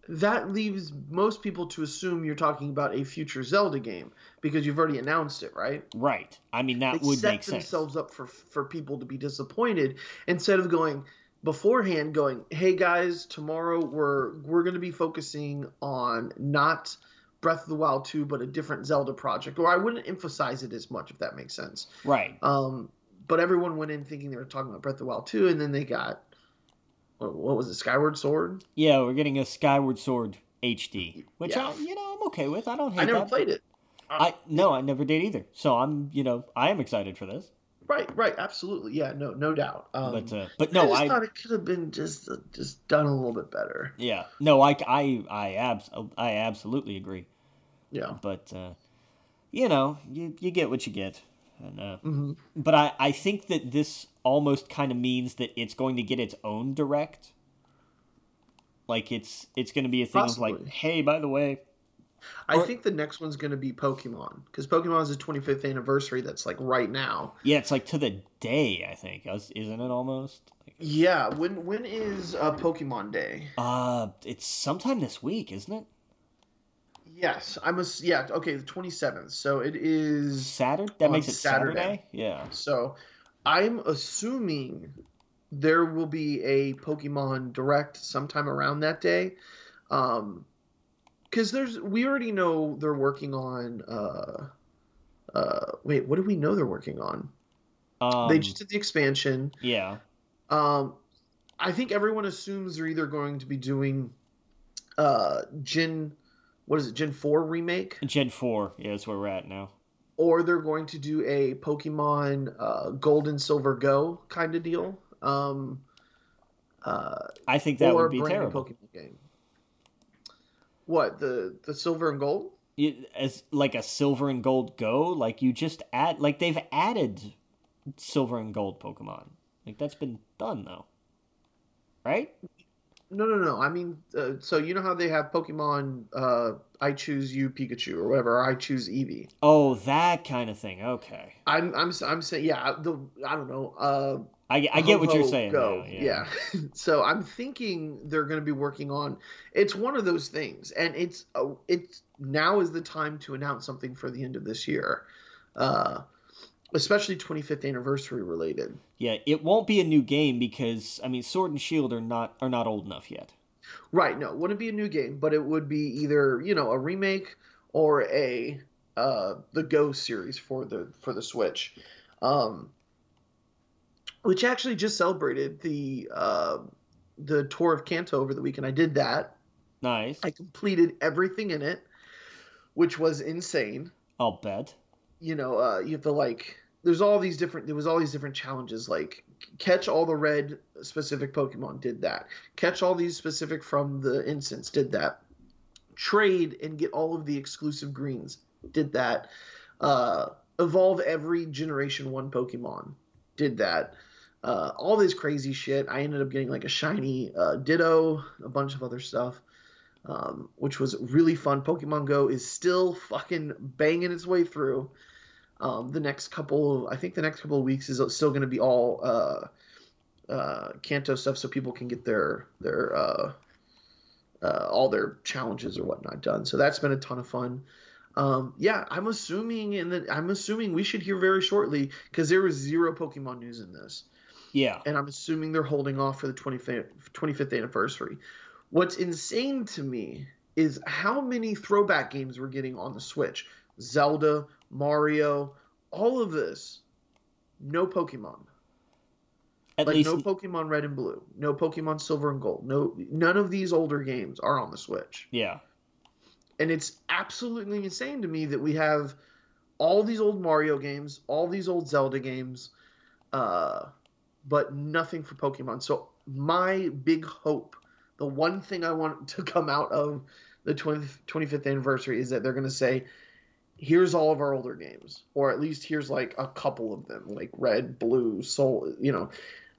That leaves most people to assume you're talking about a future Zelda game because you've already announced it, right? Right. I mean that they would set make sense. themselves up for for people to be disappointed instead of going beforehand going hey guys tomorrow we're we're going to be focusing on not breath of the wild 2 but a different zelda project or i wouldn't emphasize it as much if that makes sense Right. um but everyone went in thinking they were talking about breath of the wild 2 and then they got what, was it skyward sword Yeah, we're getting a Skyward Sword HD, which Yeah. I you know I'm okay with. I don't hate it. i never that. played it I no, I never did either. So I'm, you know, I am excited for this. right right absolutely yeah no no doubt um, But uh, but I no, just I thought it could have been just uh, just done a little bit better. yeah, no, I I I abs I absolutely agree. Yeah. But uh, you know, you you get what you get. And uh, hmm but I I think that this almost kind of means that it's going to get its own direct. Like it's it's going to be a thing of like, hey, by the way, I Or- think the next one's going to be Pokemon because Pokemon is the 25th anniversary. That's like right now. yeah, it's like to the day. I think Is- isn't it almost? Like, Yeah. When when is uh, Pokemon Day? uh, it's sometime this week, isn't it? Yes, I must. Yeah. Okay, the 27th. So it is. Saturday. That makes it Saturday. Saturday. Yeah. So I'm assuming there will be a Pokemon Direct sometime around that day. Um, because there's we already know they're working on. Uh, uh, wait, what do we know they're working on? Um, they just did the expansion. yeah. Um, I think everyone assumes they're either going to be doing uh, Gen, what is it, Gen 4 remake, Gen four. Yeah, that's where we're at now. Or they're going to do a Pokemon uh, Gold and Silver Go kind of deal. Um, uh, I think that would be terrible. Pokemon game. What the the Silver and Gold? You- as like a silver and gold go, like you just add, like they've added silver and gold Pokemon. Like that's been done though, right? No, no, no. I mean, uh, so you know how they have Pokemon uh, I choose you Pikachu or whatever, or I choose Eevee. Oh, that kind of thing. Okay, I'm I'm I'm saying yeah. The I don't know. Uh, I, I get what you're saying. Go. now, Yeah. so I'm thinking they're going to be working on. It's one of those things, and it's uh, it's now is the time to announce something for the end of this year, uh, especially 25th anniversary related. yeah. It won't be a new game because I mean, Sword and Shield are not are not old enough yet. Right? No, it wouldn't be a new game, but it would be either you know a remake or a uh, the Go series for the for the Switch. Um, which actually just celebrated the uh, the tour of Kanto over the weekend. I did that. Nice. I completed everything in it, which was insane. I'll bet. You know, uh, you have to like. There's all these different. There was all these different challenges, like catch all the red specific Pokemon. Did that. Catch all these specific from the instance. Did that. Trade and get all of the exclusive greens. Did that. Uh, evolve every Generation One Pokemon. Did that. Uh, all this crazy shit. I ended up getting like a shiny uh, Ditto, a bunch of other stuff. Um, which was really fun. Pokemon Go is still fucking banging its way through. Um, the next couple, I think the next couple of weeks is still going to be all uh, uh, Kanto stuff, so people can get their their uh, uh, all their challenges or whatnot done. So that's been a ton of fun. Um, yeah, I'm assuming in that I'm assuming we should hear very shortly because there was zero Pokemon news in this. Yeah, and I'm assuming they're holding off for the 25th, 25th anniversary. What's insane to me is how many throwback games we're getting on the Switch. Zelda, Mario, all of this, no Pokemon. At like least... no Pokemon Red and Blue, no Pokemon Silver and Gold, no none of these older games are on the Switch. Yeah, and it's absolutely insane to me that we have all these old Mario games, all these old Zelda games, uh, but nothing for Pokemon. So my big hope, the one thing I want to come out of the 20, 25th anniversary is that they're going to say, here's all of our older games, or at least here's like a couple of them, like Red, Blue, Soul, you know.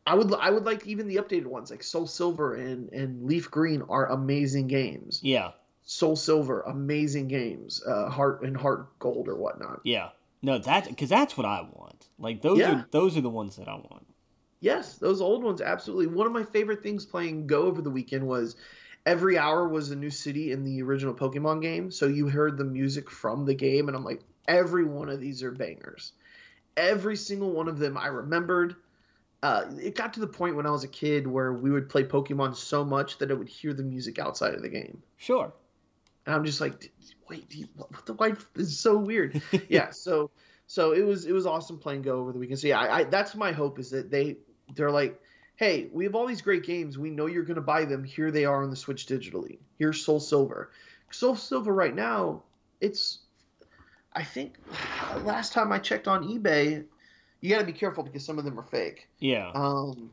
I would I would like even the updated ones like Soul Silver and and Leaf Green are amazing games. Yeah. Soul Silver, amazing games. Uh, Heart and Heart Gold or whatnot. Yeah. No, that because that's what I want. Like those yeah. are those are the ones that I want. Yes, those old ones absolutely. One of my favorite things playing Go over the weekend was every hour was a new city in the original Pokemon game. So you heard the music from the game, and I'm like, every one of these are bangers. Every single one of them I remembered. Uh, it got to the point when I was a kid where we would play Pokemon so much that I would hear the music outside of the game. Sure. And I'm just like, wait, you, what the why? This is so weird. yeah. So so it was it was awesome playing Go over the weekend. So yeah, I, I that's my hope is that they they're like hey, we have all these great games. We know you're going to buy them. Here they are on the Switch digitally. Here's Soul Silver. Soul Silver right now, it's, I think, last time I checked on eBay, you got to be careful because some of them are fake. Yeah. Um,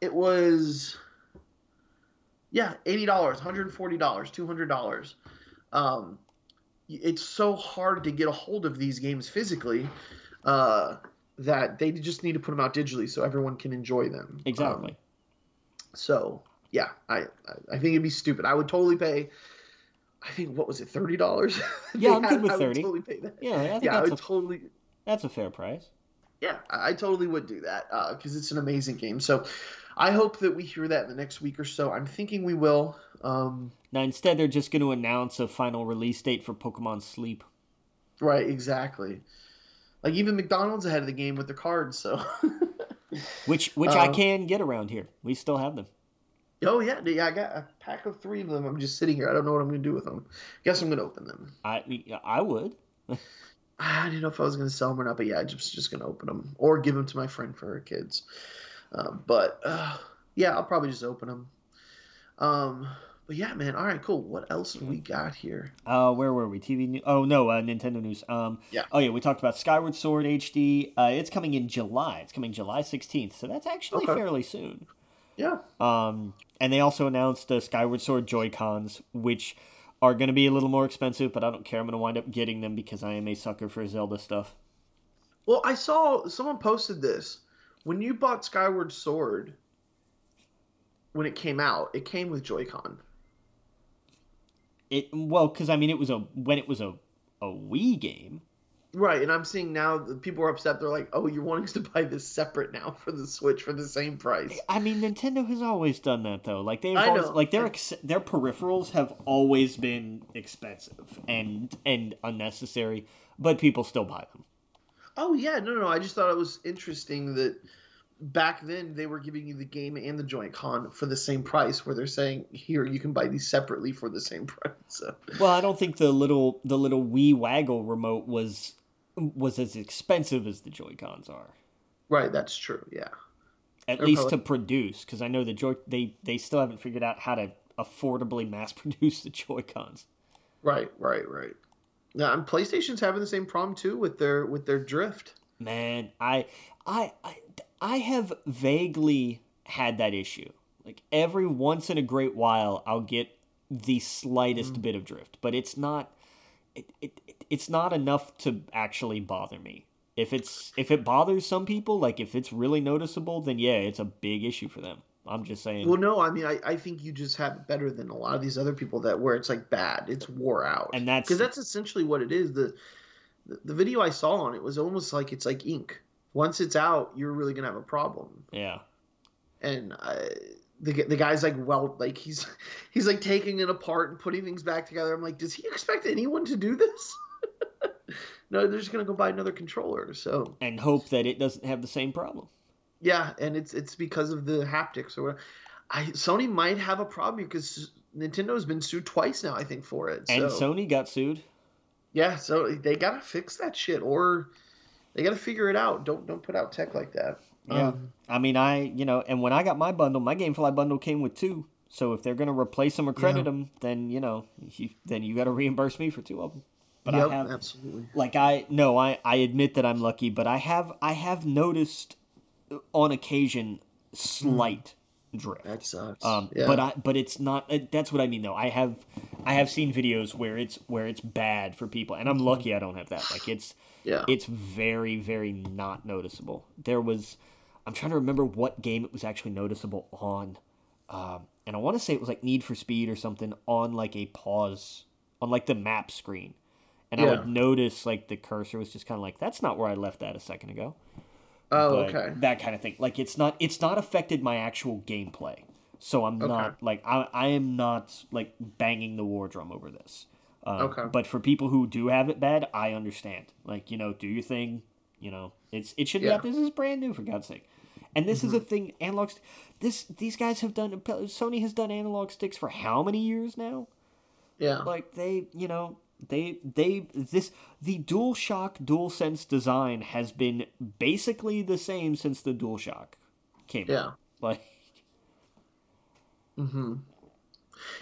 it was, yeah, eighty dollars, hundred and forty dollars, two hundred dollars. Um, it's so hard to get a hold of these games physically. Uh, that they just need to put them out digitally so everyone can enjoy them. Exactly. Um, so yeah, I I think it'd be stupid. I would totally pay. I think what was it, thirty dollars? Yeah, I'm good with thirty. totally pay that. Yeah, I yeah, I would a, totally. That's a fair price. Yeah, I, I totally would do that because uh, it's an amazing game. So, I hope that we hear that in the next week or so. I'm thinking we will. Um, now, instead, they're just going to announce a final release date for Pokemon Sleep. Right, exactly. Like even McDonald's ahead of the game with their cards, so. which which I can get around here. We still have them. Oh yeah, yeah. I got a pack of three of them. I'm just sitting here. I don't know what I'm going to do with them. Guess I'm going to open them. I I would. I didn't know if I was going to sell them or not, but yeah, I just just going to open them or give them to my friend for her kids. Uh, but uh, yeah, I'll probably just open them. Um, but yeah, man. All right, cool. What else we mm-hmm. got here? Uh, where were we? TV news? Oh no, uh, Nintendo news. Um, yeah. Oh yeah, we talked about Skyward Sword HD. Uh, it's coming in July. It's coming July sixteenth, so that's actually okay. fairly soon. Yeah. Um, and they also announced the Skyward Sword Joy Cons, which are going to be a little more expensive, but I don't care. I'm going to wind up getting them because I am a sucker for Zelda stuff. Well, I saw someone posted this when you bought Skyward Sword when it came out. It came with Joy-Con. It well, because I mean, it was a when it was a a Wii game. Right, and I'm seeing now people are upset. They're like, "Oh, you're wanting us to buy this separate now for the Switch for the same price." I mean, Nintendo has always done that though. Like they've always, like their ex- their peripherals have always been expensive and and unnecessary, but people still buy them. Oh yeah, no, no. I just thought it was interesting that back then they were giving you the game and the Joy-Con for the same price where they're saying here you can buy these separately for the same price. So. well i don't think the little the little wii waggle remote was was as expensive as the joy-cons are. Right that's true yeah. At they're least probably... to produce because i know the joy they they still haven't figured out how to affordably mass produce the joy-cons. Right right right. Now and playstation's having the same problem too with their with their drift. Man i i, I I have vaguely had that issue. Like every once in a great while, I'll get the slightest mm. bit of drift, but it's not. It, it, it's not enough to actually bother me. If it's if it bothers some people, like if it's really noticeable, then yeah, it's a big issue for them. I'm just saying. Well, no, I mean, I, I think you just have it better than a lot of these other people that where it's like bad, it's wore out, and that's because that's essentially what it is. The the video I saw on it was almost like it's like ink. Once it's out, you're really gonna have a problem. Yeah. And I, the the guy's like, well, like he's he's like taking it apart and putting things back together. I'm like, does he expect anyone to do this? no, they're just gonna go buy another controller. So and hope that it doesn't have the same problem. Yeah, and it's it's because of the haptics or I Sony might have a problem because Nintendo's been sued twice now, I think, for it. And Sony got sued. Yeah, so they gotta fix that shit, or they gotta figure it out. Don't don't put out tech like that. Yeah, um, I mean, I you know, and when I got my bundle, my GameFly bundle came with two. So if they're gonna replace them or credit yeah. them, then you know, you, then you got to reimburse me for two of them. But yep, I have absolutely like I no, I I admit that I'm lucky, but I have I have noticed on occasion slight mm. drift. That sucks. Um, yeah. But I but it's not. That's what I mean though. I have I have seen videos where it's where it's bad for people, and I'm lucky I don't have that. Like it's yeah. It's very very not noticeable. There was. I'm trying to remember what game it was actually noticeable on, um, and I want to say it was like Need for Speed or something on like a pause on like the map screen, and yeah. I would notice like the cursor was just kind of like that's not where I left that a second ago. Oh, okay. That kind of thing. Like it's not it's not affected my actual gameplay. So I'm okay. not like I I am not like banging the war drum over this. Um, okay. But for people who do have it bad, I understand. Like you know, do your thing. You know, it's it should yeah. be. This is brand new for God's sake. And this mm-hmm. is a thing. Analog. This these guys have done. Sony has done analog sticks for how many years now? Yeah. Like they, you know, they they this the DualShock DualSense design has been basically the same since the DualShock came out. yeah. out. Like Mm-hmm.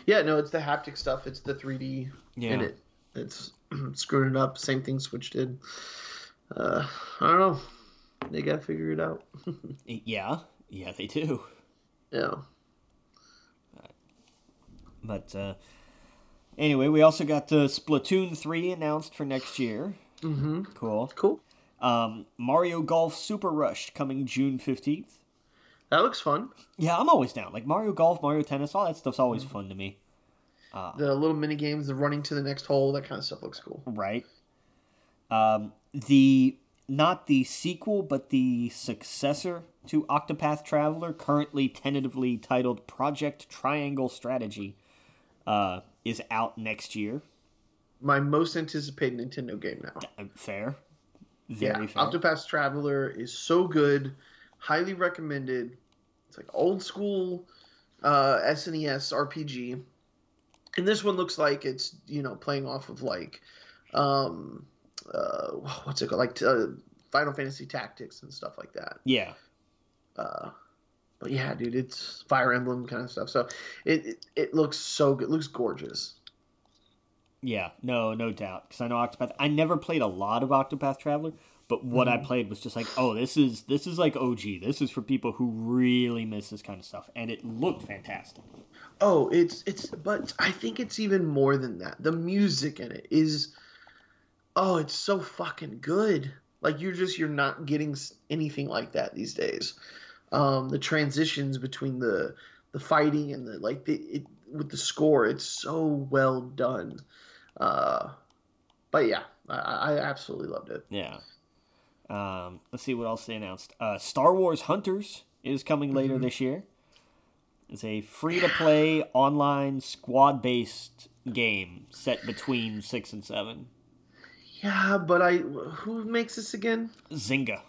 Yeah, no, it's the haptic stuff, it's the 3D yeah. in it. It's screwing it up. Same thing Switch did. Uh I don't know. They gotta figure it out. yeah. Yeah, they do. Yeah. But uh Anyway, we also got the Splatoon 3 announced for next year. Mm-hmm. Cool. Cool. Um, Mario Golf Super Rush coming June 15th. That looks fun. Yeah, I'm always down. Like Mario Golf, Mario Tennis, all that stuff's always mm-hmm. fun to me. Uh, the little mini games, the running to the next hole, that kind of stuff looks cool. Right. Um, the not the sequel, but the successor to Octopath Traveler, currently tentatively titled Project Triangle Strategy, uh, is out next year. My most anticipated Nintendo game now. Uh, fair. Very yeah, fair. Octopath Traveler is so good. Highly recommended. It's like old school uh, SNES RPG. And this one looks like it's, you know, playing off of like, um, uh, what's it called? Like uh, Final Fantasy Tactics and stuff like that. Yeah. Uh, but yeah, dude, it's Fire Emblem kind of stuff. So it it, it looks so good. It looks gorgeous. Yeah, no, no doubt. Because I know Octopath. I never played a lot of Octopath Traveler, but what mm-hmm. I played was just like, oh, this is this is like OG. This is for people who really miss this kind of stuff, and it looked fantastic. Oh, it's it's, but I think it's even more than that. The music in it is, oh, it's so fucking good. Like you're just you're not getting anything like that these days um, the transitions between the the fighting and the like the, it, with the score it's so well done uh, but yeah I, I absolutely loved it yeah um, let's see what else they announced uh, star wars hunters is coming later mm-hmm. this year it's a free-to-play online squad-based game set between six and seven yeah but i who makes this again zynga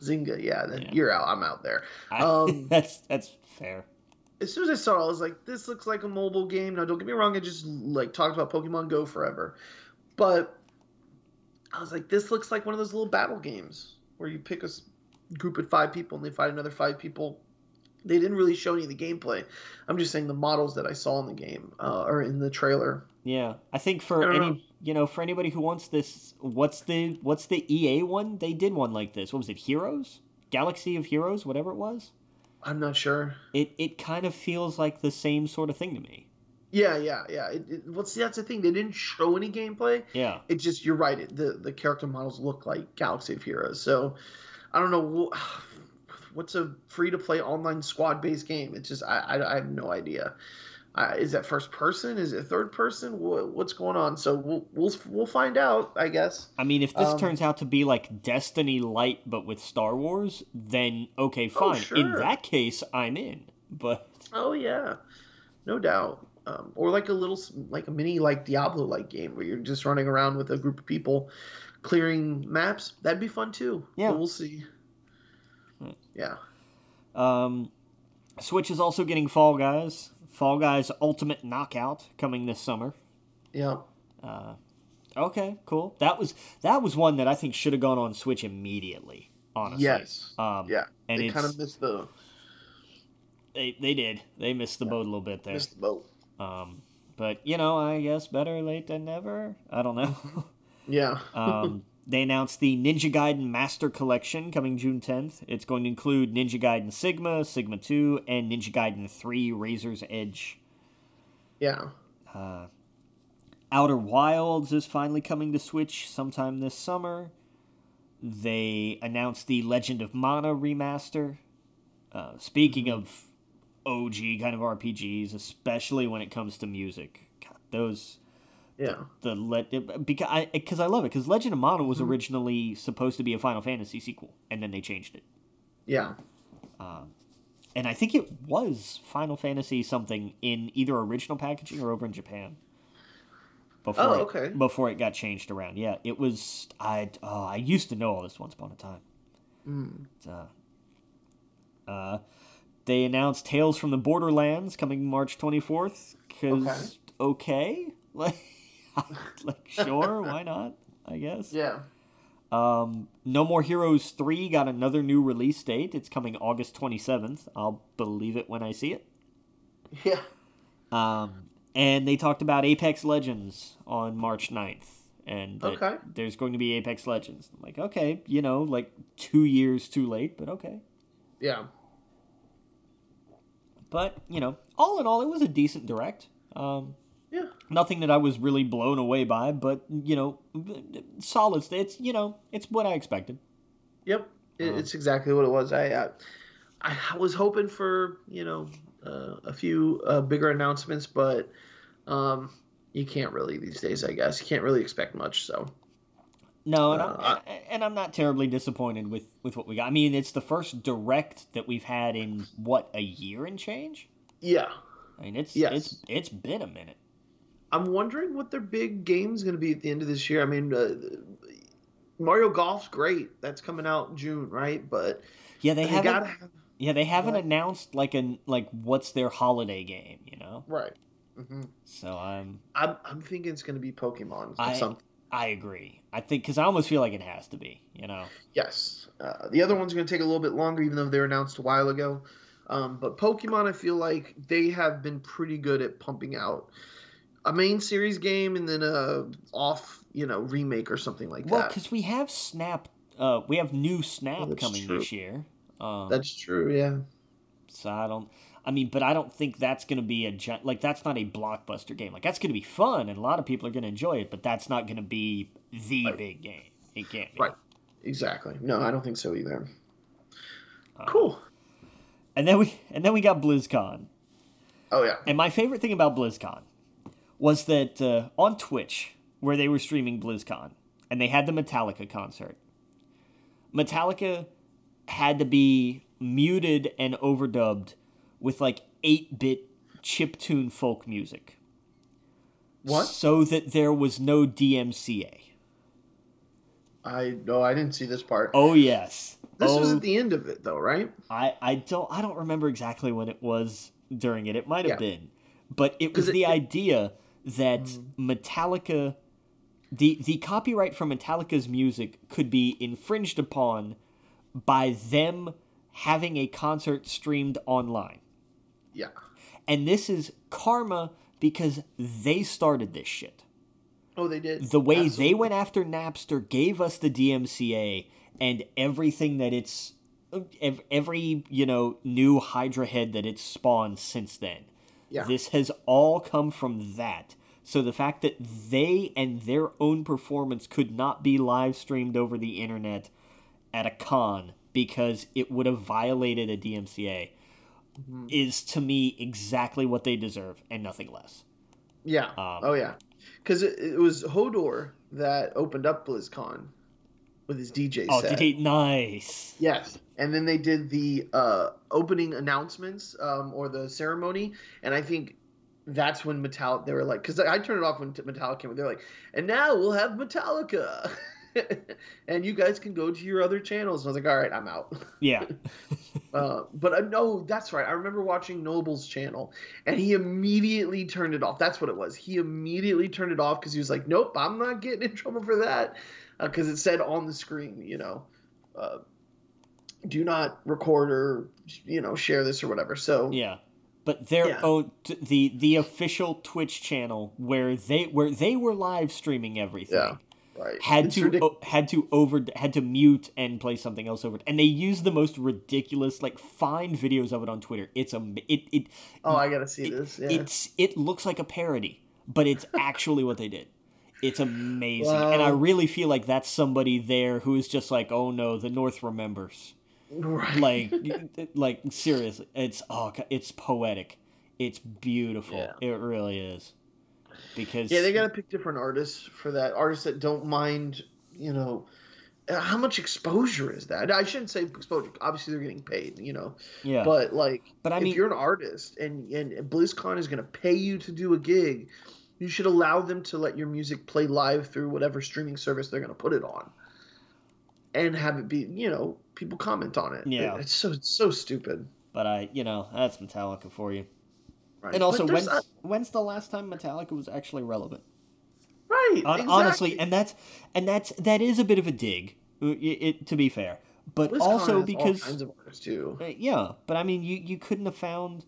Zynga, yeah, then yeah. you're out. I'm out there. Um, that's that's fair. As soon as I saw it, I was like, this looks like a mobile game. Now, don't get me wrong, I just like talked about Pokemon Go forever, but I was like, this looks like one of those little battle games where you pick a group of five people and they fight another five people. They didn't really show any of the gameplay. I'm just saying the models that I saw in the game uh, or in the trailer. Yeah, I think for I any know you know, for anybody who wants this, what's the what's the EA one? They did one like this. What was it? Heroes, Galaxy of Heroes, whatever it was. I'm not sure. It it kind of feels like the same sort of thing to me. Yeah, yeah, yeah. It, it, well, see, that's the thing. They didn't show any gameplay. Yeah. It just you're right. It, the the character models look like Galaxy of Heroes. So I don't know. what's a free to play online squad based game? It's just I, I, I have no idea. Uh, is that first person? Is it third person? What, what's going on? So we'll we'll we'll find out, I guess. I mean, if this um, turns out to be like Destiny Light but with Star Wars, then okay, oh, fine. Oh, sure. In that case, I'm in. But oh yeah, no doubt. Um, or like a little like a mini like Diablo like game where you're just running around with a group of people clearing maps. That'd be fun too. Yeah, but we'll see. Hmm. Yeah. Um, Switch is also getting Fall Guys. Fall Guys Ultimate Knockout coming this summer. Yeah. Uh, okay, cool. That was that was one that I think should have gone on Switch immediately. Honestly. Yes. Um, yeah. And it kind of missed the. They they did. They missed the yeah. boat a little bit there. Missed the boat. Um, but you know, I guess better late than never. I don't know. yeah. um, they announced the Ninja Gaiden Master Collection coming June 10th. It's going to include Ninja Gaiden Sigma, Sigma 2, and Ninja Gaiden 3 Razor's Edge. Yeah. Uh, Outer Wilds is finally coming to Switch sometime this summer. They announced the Legend of Mana remaster. Uh, speaking mm-hmm. of OG kind of RPGs, especially when it comes to music, God, those yeah. The, the because I because I love it because Legend of Mana was mm-hmm. originally supposed to be a Final Fantasy sequel and then they changed it. Yeah. Um, and I think it was Final Fantasy something in either original packaging or over in Japan. Before oh, okay. It, before it got changed around, yeah, it was. I oh, I used to know all this once upon a time. Mm. Uh, uh, they announced Tales from the Borderlands coming March twenty fourth. Cause okay, okay. like like, sure, why not? I guess. Yeah. Um, no More Heroes 3 got another new release date. It's coming August 27th. I'll believe it when I see it. Yeah. Um, and they talked about Apex Legends on March 9th. And okay. there's going to be Apex Legends. I'm like, okay, you know, like two years too late, but okay. Yeah. But, you know, all in all, it was a decent direct. Um, yeah. Nothing that I was really blown away by, but you know, solid. It's you know, it's what I expected. Yep, uh, it's exactly what it was. I uh, I was hoping for you know uh, a few uh, bigger announcements, but um, you can't really these days. I guess you can't really expect much. So. No, and, I'm, uh, and I'm not terribly disappointed with, with what we got. I mean, it's the first direct that we've had in what a year and change. Yeah, I mean it's yes. it's it's been a minute. I'm wondering what their big game's going to be at the end of this year. I mean, uh, Mario Golf's great. That's coming out in June, right? But yeah, they, they haven't. Have, yeah, they haven't announced like an like what's their holiday game. You know, right? Mm-hmm. So I'm, I'm I'm thinking it's going to be Pokemon. I something. I agree. I think because I almost feel like it has to be. You know. Yes. Uh, the other one's are going to take a little bit longer, even though they were announced a while ago. Um, but Pokemon, I feel like they have been pretty good at pumping out a main series game and then a off, you know, remake or something like well, that. Well, because we have Snap, uh, we have new Snap oh, coming true. this year. Um, that's true, yeah. So I don't. I mean, but I don't think that's going to be a like that's not a blockbuster game. Like that's going to be fun, and a lot of people are going to enjoy it. But that's not going to be the right. big game. It can't be. Right. Exactly. No, I don't think so either. Uh, cool. And then we and then we got BlizzCon. Oh yeah. And my favorite thing about BlizzCon was that uh, on Twitch, where they were streaming BlizzCon, and they had the Metallica concert, Metallica had to be muted and overdubbed with like 8 bit chip tune folk music. What? So that there was no DMCA. I no, I didn't see this part. Oh yes. This oh, was at the end of it though, right? I I don't I don't remember exactly when it was during it. It might have yeah. been. But it was the idea that mm-hmm. Metallica the the copyright for Metallica's music could be infringed upon by them having a concert streamed online. Yeah. And this is karma because they started this shit. Oh, they did. The way Absolutely. they went after Napster gave us the DMCA and everything that it's every, you know, new Hydra head that it's spawned since then. Yeah. This has all come from that. So the fact that they and their own performance could not be live streamed over the internet at a con because it would have violated a DMCA Mm-hmm. is to me exactly what they deserve and nothing less. Yeah. Um, oh yeah. Because it, it was Hodor that opened up BlizzCon with his DJ Oh, set. Nice. Yes, and then they did the uh, opening announcements um, or the ceremony, and I think that's when Metallica. They were like, because I turned it off when Metallica came. They're like, and now we'll have Metallica, and you guys can go to your other channels. And I was like, all right, I'm out. Yeah. Uh, but uh, no, that's right. I remember watching Noble's channel, and he immediately turned it off. That's what it was. He immediately turned it off because he was like, "Nope, I'm not getting in trouble for that," because it said on the screen, you know, uh, "Do not record or you know share this or whatever." So Yeah. But their Yeah. oh the the official Twitch channel where they where they were live streaming everything Yeah. Right, had It's to ridic- o- had to over had to mute and play something else over it. And they used the most ridiculous like find videos of it on Twitter. It's a it it oh, I gotta see it- this. Yeah. it's it looks like a parody, but it's actually what they did. It's amazing. And I really feel like that's somebody there who is just like, "Oh no, the North remembers." right. like like seriously it's oh it's poetic it's beautiful Yeah. it really is because Yeah, they got to pick different artists for that. Artists that don't mind, you know, uh, how much exposure is that? I shouldn't say exposure. Obviously, they're getting paid, you know. yeah But like, But I if mean- you're an artist and and BlizzCon is going to pay you to do a gig, you should allow them to let your music play live through whatever streaming service they're going to put it on, and have it be, you know, people comment on it. Yeah. it's so it's so stupid. but i you know that's metallica for you Right. and also when's not- when's the last time metallica was actually relevant right, Hon- exactly. honestly and that's and that's that is a bit of a dig uh, it, it, to be fair but BlizzCon also has all because kinds of artists too. uh, yeah but i mean you you couldn't have found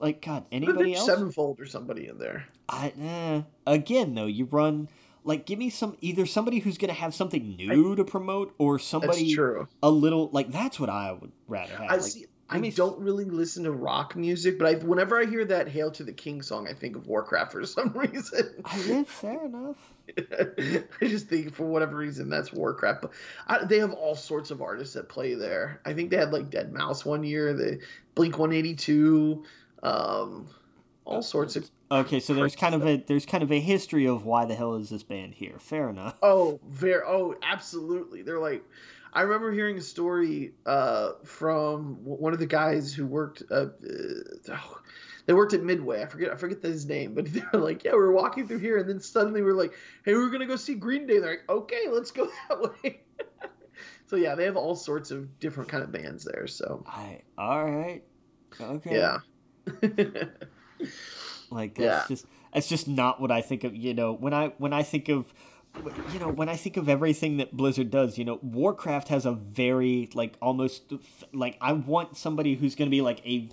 like god anybody else Sevenfold or somebody in there. I eh. again though, you run like give me some either somebody who's gonna have something new to promote or That's somebody true. a little like that's what I would rather have. I like, see. I give me- don't really listen to rock music, but I, whenever I hear that "Hail to the King" song, I think of Warcraft for some reason. I yeah, fair enough. I just think for whatever reason that's Warcraft. But I, they have all sorts of artists that play there. I think they had like deadmau5 one year, the Blink One Eighty Two, um, all sorts of. Okay, so there's kind of a there's kind of a history of why the hell is this band here. Fair enough. Oh, very. Oh, absolutely. They're like. I remember hearing a story uh, from one of the guys who worked. Uh, uh, oh, they worked at Midway. I forget. I forget his name, but they were like, "Yeah, we were walking through here, and then suddenly we are like, hey, we're gonna go see Green Day." They're like, "Okay, let's go that way." so yeah, they have all sorts of different kind of bands there. So I all right. Okay. yeah, Like that's Yeah. just that's just not what I think of. You know, when I when I think of you know when I think of everything that Blizzard does, you know, Warcraft has a very like almost like I want somebody who's going to be like a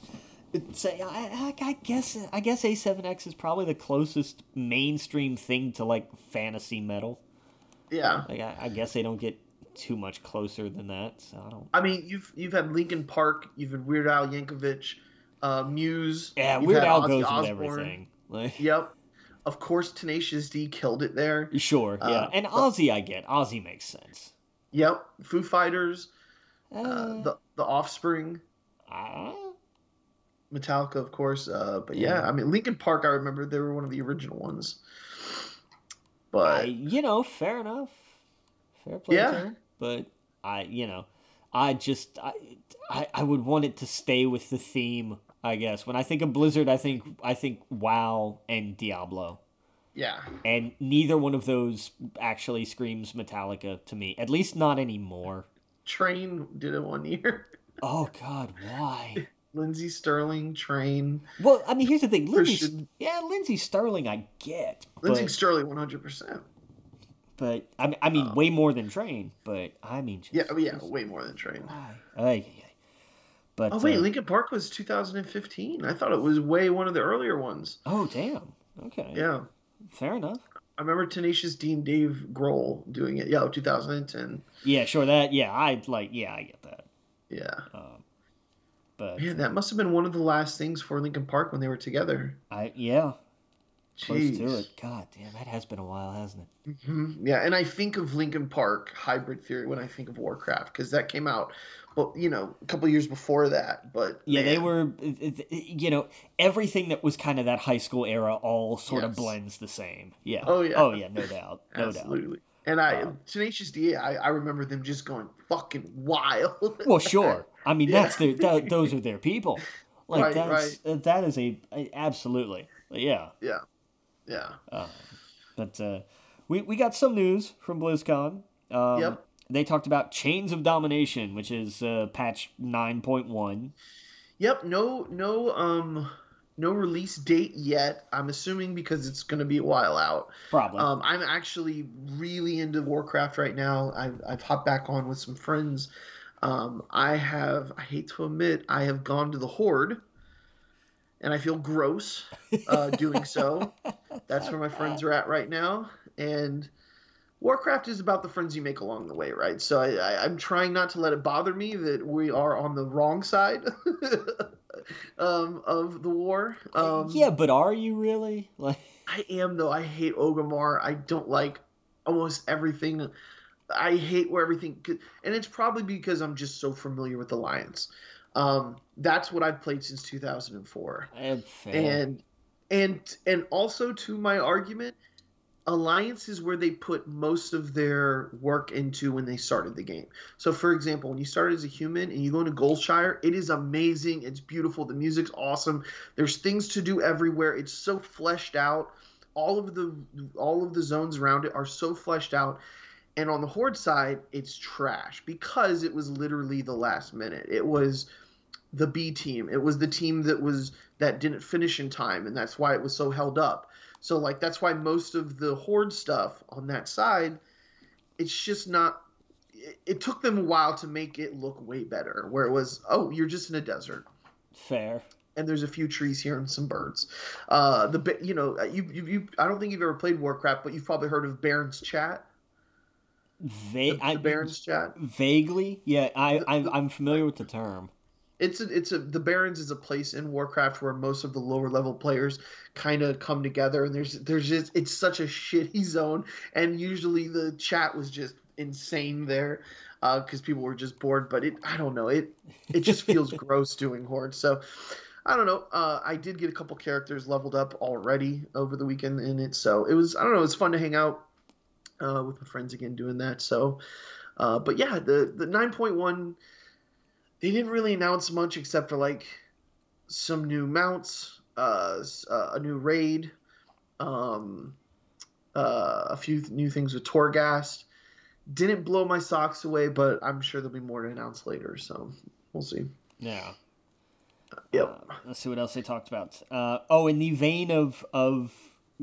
say I, I I guess I guess A7X is probably the closest mainstream thing to like fantasy metal. yeah. Like I, I guess they don't get too much closer than that. So I don't. I mean, you've you've had Linkin Park, you've had Weird Al Yankovic, uh, Muse. Yeah, Weird Al Ozzy goes with everything. Like Yep. Of course, Tenacious D killed it there. sure, yeah, Uh, and Ozzy I get. Ozzy makes sense. Yep. Foo Fighters, uh, Uh, the the Offspring, uh, Metallica, of course. Uh, but Yeah. yeah, I mean, Linkin Park. I remember they were one of the original ones. I, But you know, fair enough. Fair play Yeah. But I, you know, I just I, I I would want it to stay with the theme. I guess when I think of Blizzard, I think I think WoW and Diablo, yeah, and neither one of those actually screams Metallica to me. At least not anymore. Train did it one year. Oh God, why? Lindsey Stirling, Train, Well, I mean, here's the thing. Christian. yeah, Lindsey Stirling, I get, Lindsey but, Stirling, one hundred percent. but I mean, I mean, Uh, way more than Train. But I mean, just, Yeah, oh, yeah, just way more than Train. why? Ay. But Oh wait, uh, Linkin Park was 2015. I thought it was way one of the earlier ones. Oh damn. Okay. Yeah, Fair enough. I remember Tenacious D and Dave Grohl doing it. Yeah, 2010. Yeah, sure. That. Yeah, I like. Yeah, I get that. Yeah, Um, but man, that must have been one of the last things for Linkin Park when they were together. I yeah. close to it. God damn, that has been a while, hasn't it? Mm-hmm. Yeah, and I think of Linkin Park Hybrid Theory when I think of Warcraft because that came out, well, you know, a couple years before that. But yeah, man. they were, you know, everything that was kind of that high school era all sort yes. of blends the same. Yeah. Oh yeah. Oh yeah, no doubt, no Absolutely. doubt. And I, um, Tenacious D, I, I remember them just going fucking wild. well, sure. I mean, yeah. that's their, that, those are their people. Like right, that's right. that is a, a absolutely, yeah. Yeah. Yeah. Uh, but uh, we we got some news from BlizzCon. Um, yep. They talked about Chains of Domination, which is uh, patch nine point one. Yep. No. No. Um. No release date yet. I'm assuming because it's going to be a while out. Probably. Um, I'm actually really into Warcraft right now. I've, I've hopped back on with some friends. Um, I have, I hate to admit, I have gone to the Horde and I feel gross uh, doing so. That's where my friends are at right now, and Warcraft is about the friends you make along the way, right? So I, am trying not to let it bother me that we are on the wrong side um, of the war. Um, yeah, but are you really? Like, I am though. I hate Orgrimmar. I don't like almost everything. I hate where everything, and it's probably because I'm just so familiar with Alliance. Um, that's what I've played since 2004. And and and also to my argument, Alliance is where they put most of their work into when they started the game. So, for example, when you start as a human and you go into Goldshire, it is amazing. It's beautiful. The music's awesome. There's things to do everywhere. It's so fleshed out. All of the all of the zones around it are so fleshed out. And on the Horde side, it's trash because it was literally the last minute. It was the B team. It was the team that was that didn't finish in time, and that's why it was so held up. So like that's why most of the horde stuff on that side, it's just not. It, it took them a while to make it look way better. Where it was, oh, you're just in a desert. Fair. And there's a few trees here and some birds. Uh, the you know you, you you I don't think you've ever played Warcraft, but you've probably heard of Barrens Chat. Va- the, the Barrens Chat. Vaguely, yeah. I, I I'm familiar with the term it's a, it's a the barrens is a place in warcraft where most of the lower level players kind of come together and there's there's just it's such a shitty zone and usually the chat was just insane there uh, because uh, people were just bored but it i don't know it it just feels gross doing horde so i don't know uh, i did get a couple characters leveled up already over the weekend in it so it was i don't know it was fun to hang out uh, with my friends again doing that so uh, but yeah the the 9.1 they didn't really announce much except for like some new mounts, uh, uh a new raid, um, uh, a few new things with Torghast. Didn't blow my socks away, but I'm sure there'll be more to announce later. So we'll see. Yeah. Yep. Uh, let's see what else they talked about. Uh, oh, in the vein of of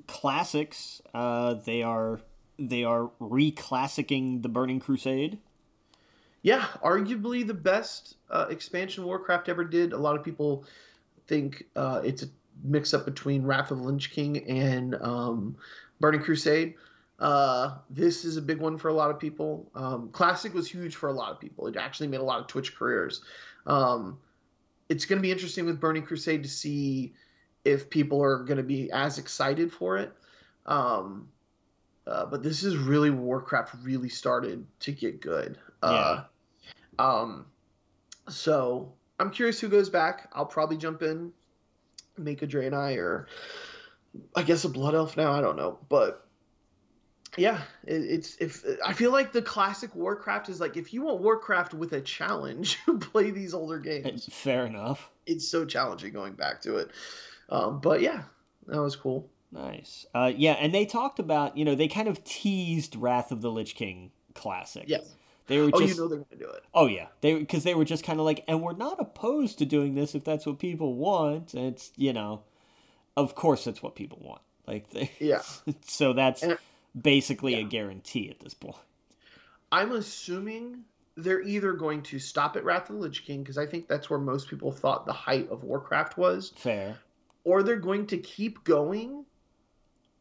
classics, uh, they are they are reclassicing the Burning Crusade yeah, arguably the best uh, expansion Warcraft ever did. A lot of people think uh, it's a mix up between Wrath of Lich King and um, Burning Crusade. Uh, this is a big one for a lot of people. Um, Classic was huge for a lot of people. It actually made a lot of Twitch careers. Um, it's going to be interesting with Burning Crusade to see if people are going to be as excited for it. Um, uh, but this is really Warcraft really started to get good. Uh, um, so I'm curious who goes back. I'll probably jump in, make a Draenei or I guess a Blood Elf now. I don't know, but yeah, it, it's if I feel like the classic Warcraft is like if you want Warcraft with a challenge, play these older games. Fair enough. It's so challenging going back to it. Um, but yeah, that was cool. Nice. Uh, yeah, and they talked about you know they kind of teased Wrath of the Lich King classic. Yes. They were. Oh, just, you know they're going to do it. Oh yeah, they because they were just kind of like, and we're not opposed to doing this if that's what people want. And it's you know, of course that's what people want. Like they, yeah. so that's and, basically yeah. a guarantee at this point. I'm assuming they're either going to stop at Wrath of the Lich King because I think that's where most people thought the height of Warcraft was. Fair. Or they're going to keep going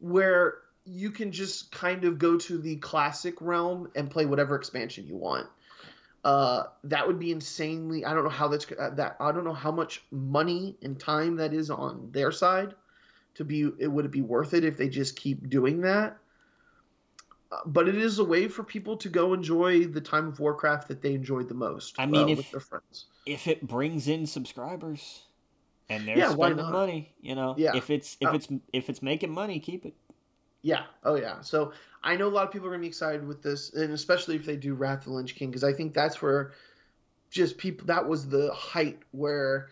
where you can just kind of go to the classic realm and play whatever expansion you want. Uh, that would be insanely. I don't know how that's uh, that. I don't know how much money and time that is on their side to be it would it be worth it if they just keep doing that uh, but it is a way for people to go enjoy the time of warcraft that they enjoyed the most I mean, uh, if- with their friends if it brings in subscribers and they're Yeah, spending money, you know, Yeah. if it's if Oh. it's if it's making money, keep it. Yeah oh yeah so i know a lot of people are going to be excited with this and especially if they do wrath of the lich king because i think that's where just people that was the height where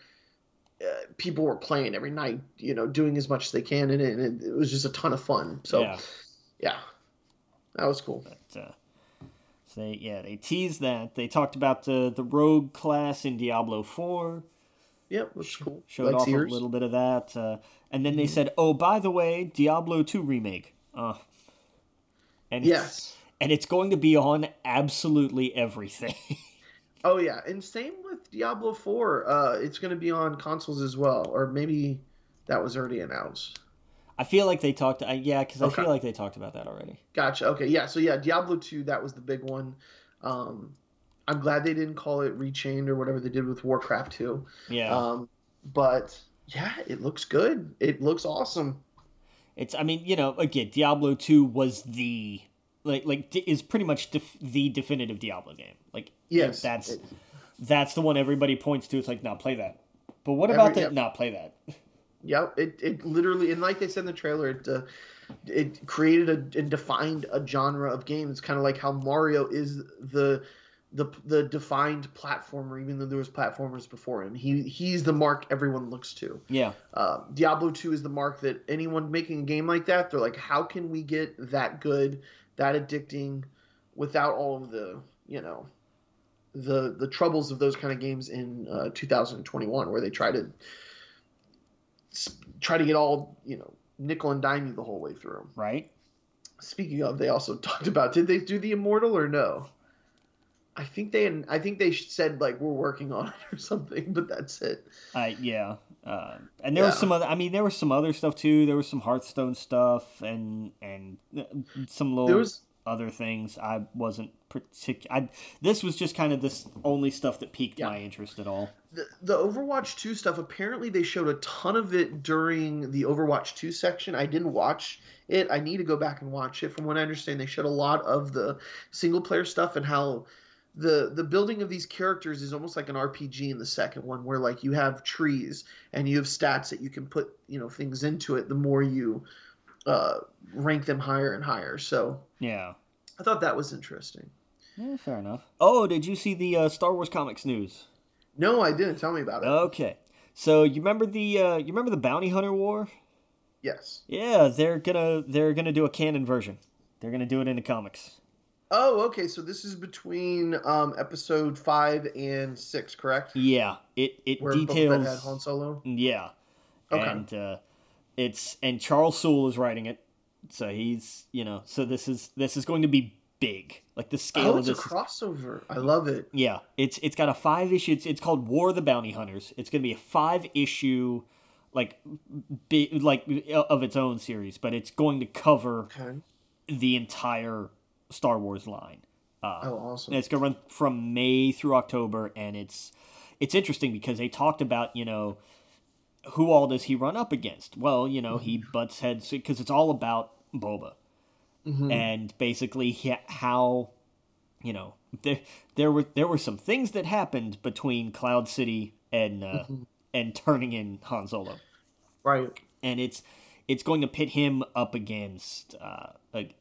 uh, people were playing every night you know doing as much as they can and it, and it was just a ton of fun so yeah, yeah that was cool but uh, so they yeah they teased that they talked about the the rogue class in Diablo Four. Yep, looks cool. Showed off a little bit of that, uh, and then they Mm-hmm. said, "Oh, by the way, Diablo Two remake." Uh, and it's- Yes. and it's going to be on absolutely everything. Oh yeah, and same with Diablo Four. Uh, it's going to be on consoles as well, or maybe that was already announced. I feel like they talked. Uh, yeah, because I feel like they talked about that already. Gotcha. Okay, yeah. So yeah, Diablo Two, that was the big one. Um, I'm glad they didn't call it Rechained or whatever they did with Warcraft Two. Yeah, Um, but yeah, it looks good. It looks awesome. It's. I mean, you know, again, Diablo Two was the like like is pretty much def- the definitive Diablo game. Like, Yes, that's that's the one everybody points to. It's like, no, play that. But what about Every- that? yep. No, play that. Yep, it, it literally and like they said in the trailer, it uh, it created a and defined a genre of games, kind of like how Mario is the the the defined platformer, even though there was platformers before him. He he's the mark everyone looks to. Yeah, Uh, Diablo two is the mark that anyone making a game like that, they're like, how can we get that good, that addicting, without all of the you know. The, the troubles of those kind of games in uh, 2021 where they try to try to get all you know nickel and dime you the whole way through. right. Speaking of, they also talked about did they do the immortal or no? I think they I think they said like we're working on it or something, but that's it. Uh, yeah. Uh, and there was some other. I mean, there was some other stuff too. There was some Hearthstone stuff and and uh, some little There was other things. I wasn't particular. I this was just kind of this only stuff that piqued Yeah. my interest at all. the, the Overwatch 2 stuff. Apparently, they showed a ton of it during the Overwatch 2 section. I didn't watch it. I need to go back and watch it. From what I understand, they showed a lot of the single player stuff and how the the building of these characters is almost like an RPG in the second one, where like you have trees and you have stats that you can put you know things into it. The more you uh, rank them higher and higher. So Yeah. I thought that was interesting. Yeah, fair enough. Oh, did you see the uh, Star Wars comics news? No, I didn't. Tell me about it. Okay. So you remember the uh, you remember the Bounty Hunter War? yes. Yeah, they're gonna they're gonna do a canon version. They're gonna do it in the comics. Oh, okay. So this is between um, episode five and six, correct? Yeah, it it Where details. had Han Solo. Yeah, Okay. and uh, it's and Charles Soule is writing it, so he's you know so this is this is going to be big. Like the scale Oh, of it's a this. is- crossover. I love it. yeah, it's it's got a five issue. It's, it's called War of the Bounty Hunters. It's going to be a five issue, like, bi- like of its own series, but it's going to cover Okay. the entire Star Wars line. Uh, Oh, awesome. and it's gonna run from May through October, and it's it's interesting because they talked about you know who all does he run up against? Well, you know he butts heads because it's all about Boba, Mhm. and basically how you know there there were there were some things that happened between Cloud City and uh, and turning in Han Solo Right. and it's it's going to pit him up against uh,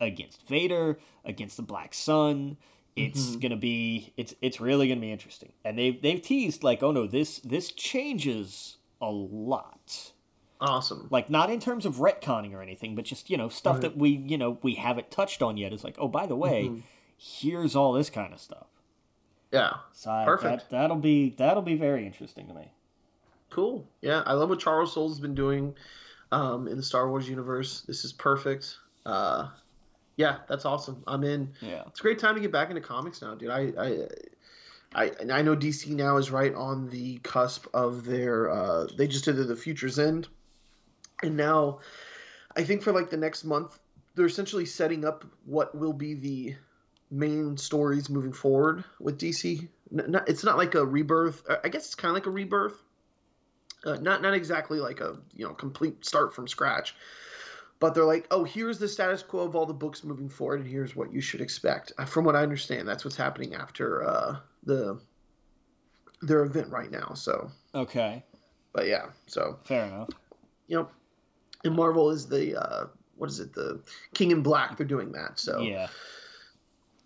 against Vader, against the Black Sun. It's gonna be it's it's really gonna be interesting, and they've they've teased like, oh no, this this changes a lot. Awesome. Like not in terms of retconning or anything, but just you know stuff Right. that we you know we haven't touched on yet. Is like, oh by the way, here's all this kind of stuff. Yeah. So I- Perfect. That, that'll be that'll be very interesting to me. Cool. Yeah, I love what Charles Soule's been doing um, in the Star Wars universe. This is perfect. Uh, yeah, that's awesome. I'm in. Yeah. It's a great time to get back into comics now, dude. I, I, I, I know DC now is right on the cusp of their. Uh, they just did the Future's End, and now, I think for like the next month, they're essentially setting up what will be the main stories moving forward with DC. N- not- it's not like a rebirth. I guess it's kind of like a rebirth. Uh, not not exactly like a you know complete start from scratch, but they're like, oh, here's the status quo of all the books moving forward, and here's what you should expect. Uh, from what I understand, that's what's happening after uh, the their event right now. So Okay. but yeah, so Fair enough. you know, and Marvel is the uh, what is it? The King in Black. They're doing that. So Yeah.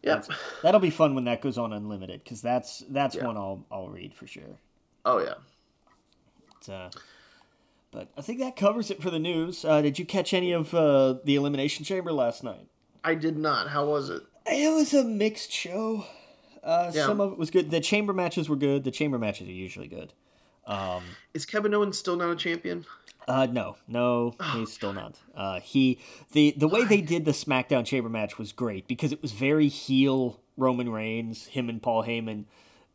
yeah. That'll be fun when that goes on unlimited because that's that's Yeah. one I'll I'll read for sure. Oh yeah. But, uh, but I think that covers it for the news. Uh, did you catch any of uh, the Elimination Chamber last night? I did not. How was it? It was a mixed show. Uh, Yeah. Some of it was good. The chamber matches were good. The chamber matches are usually good. Um, Is Kevin Owens still not a champion? uh, no, no, he's still not. Uh, he the the way they did the SmackDown Chamber match was great because it was very heel Roman Reigns, him and Paul Heyman.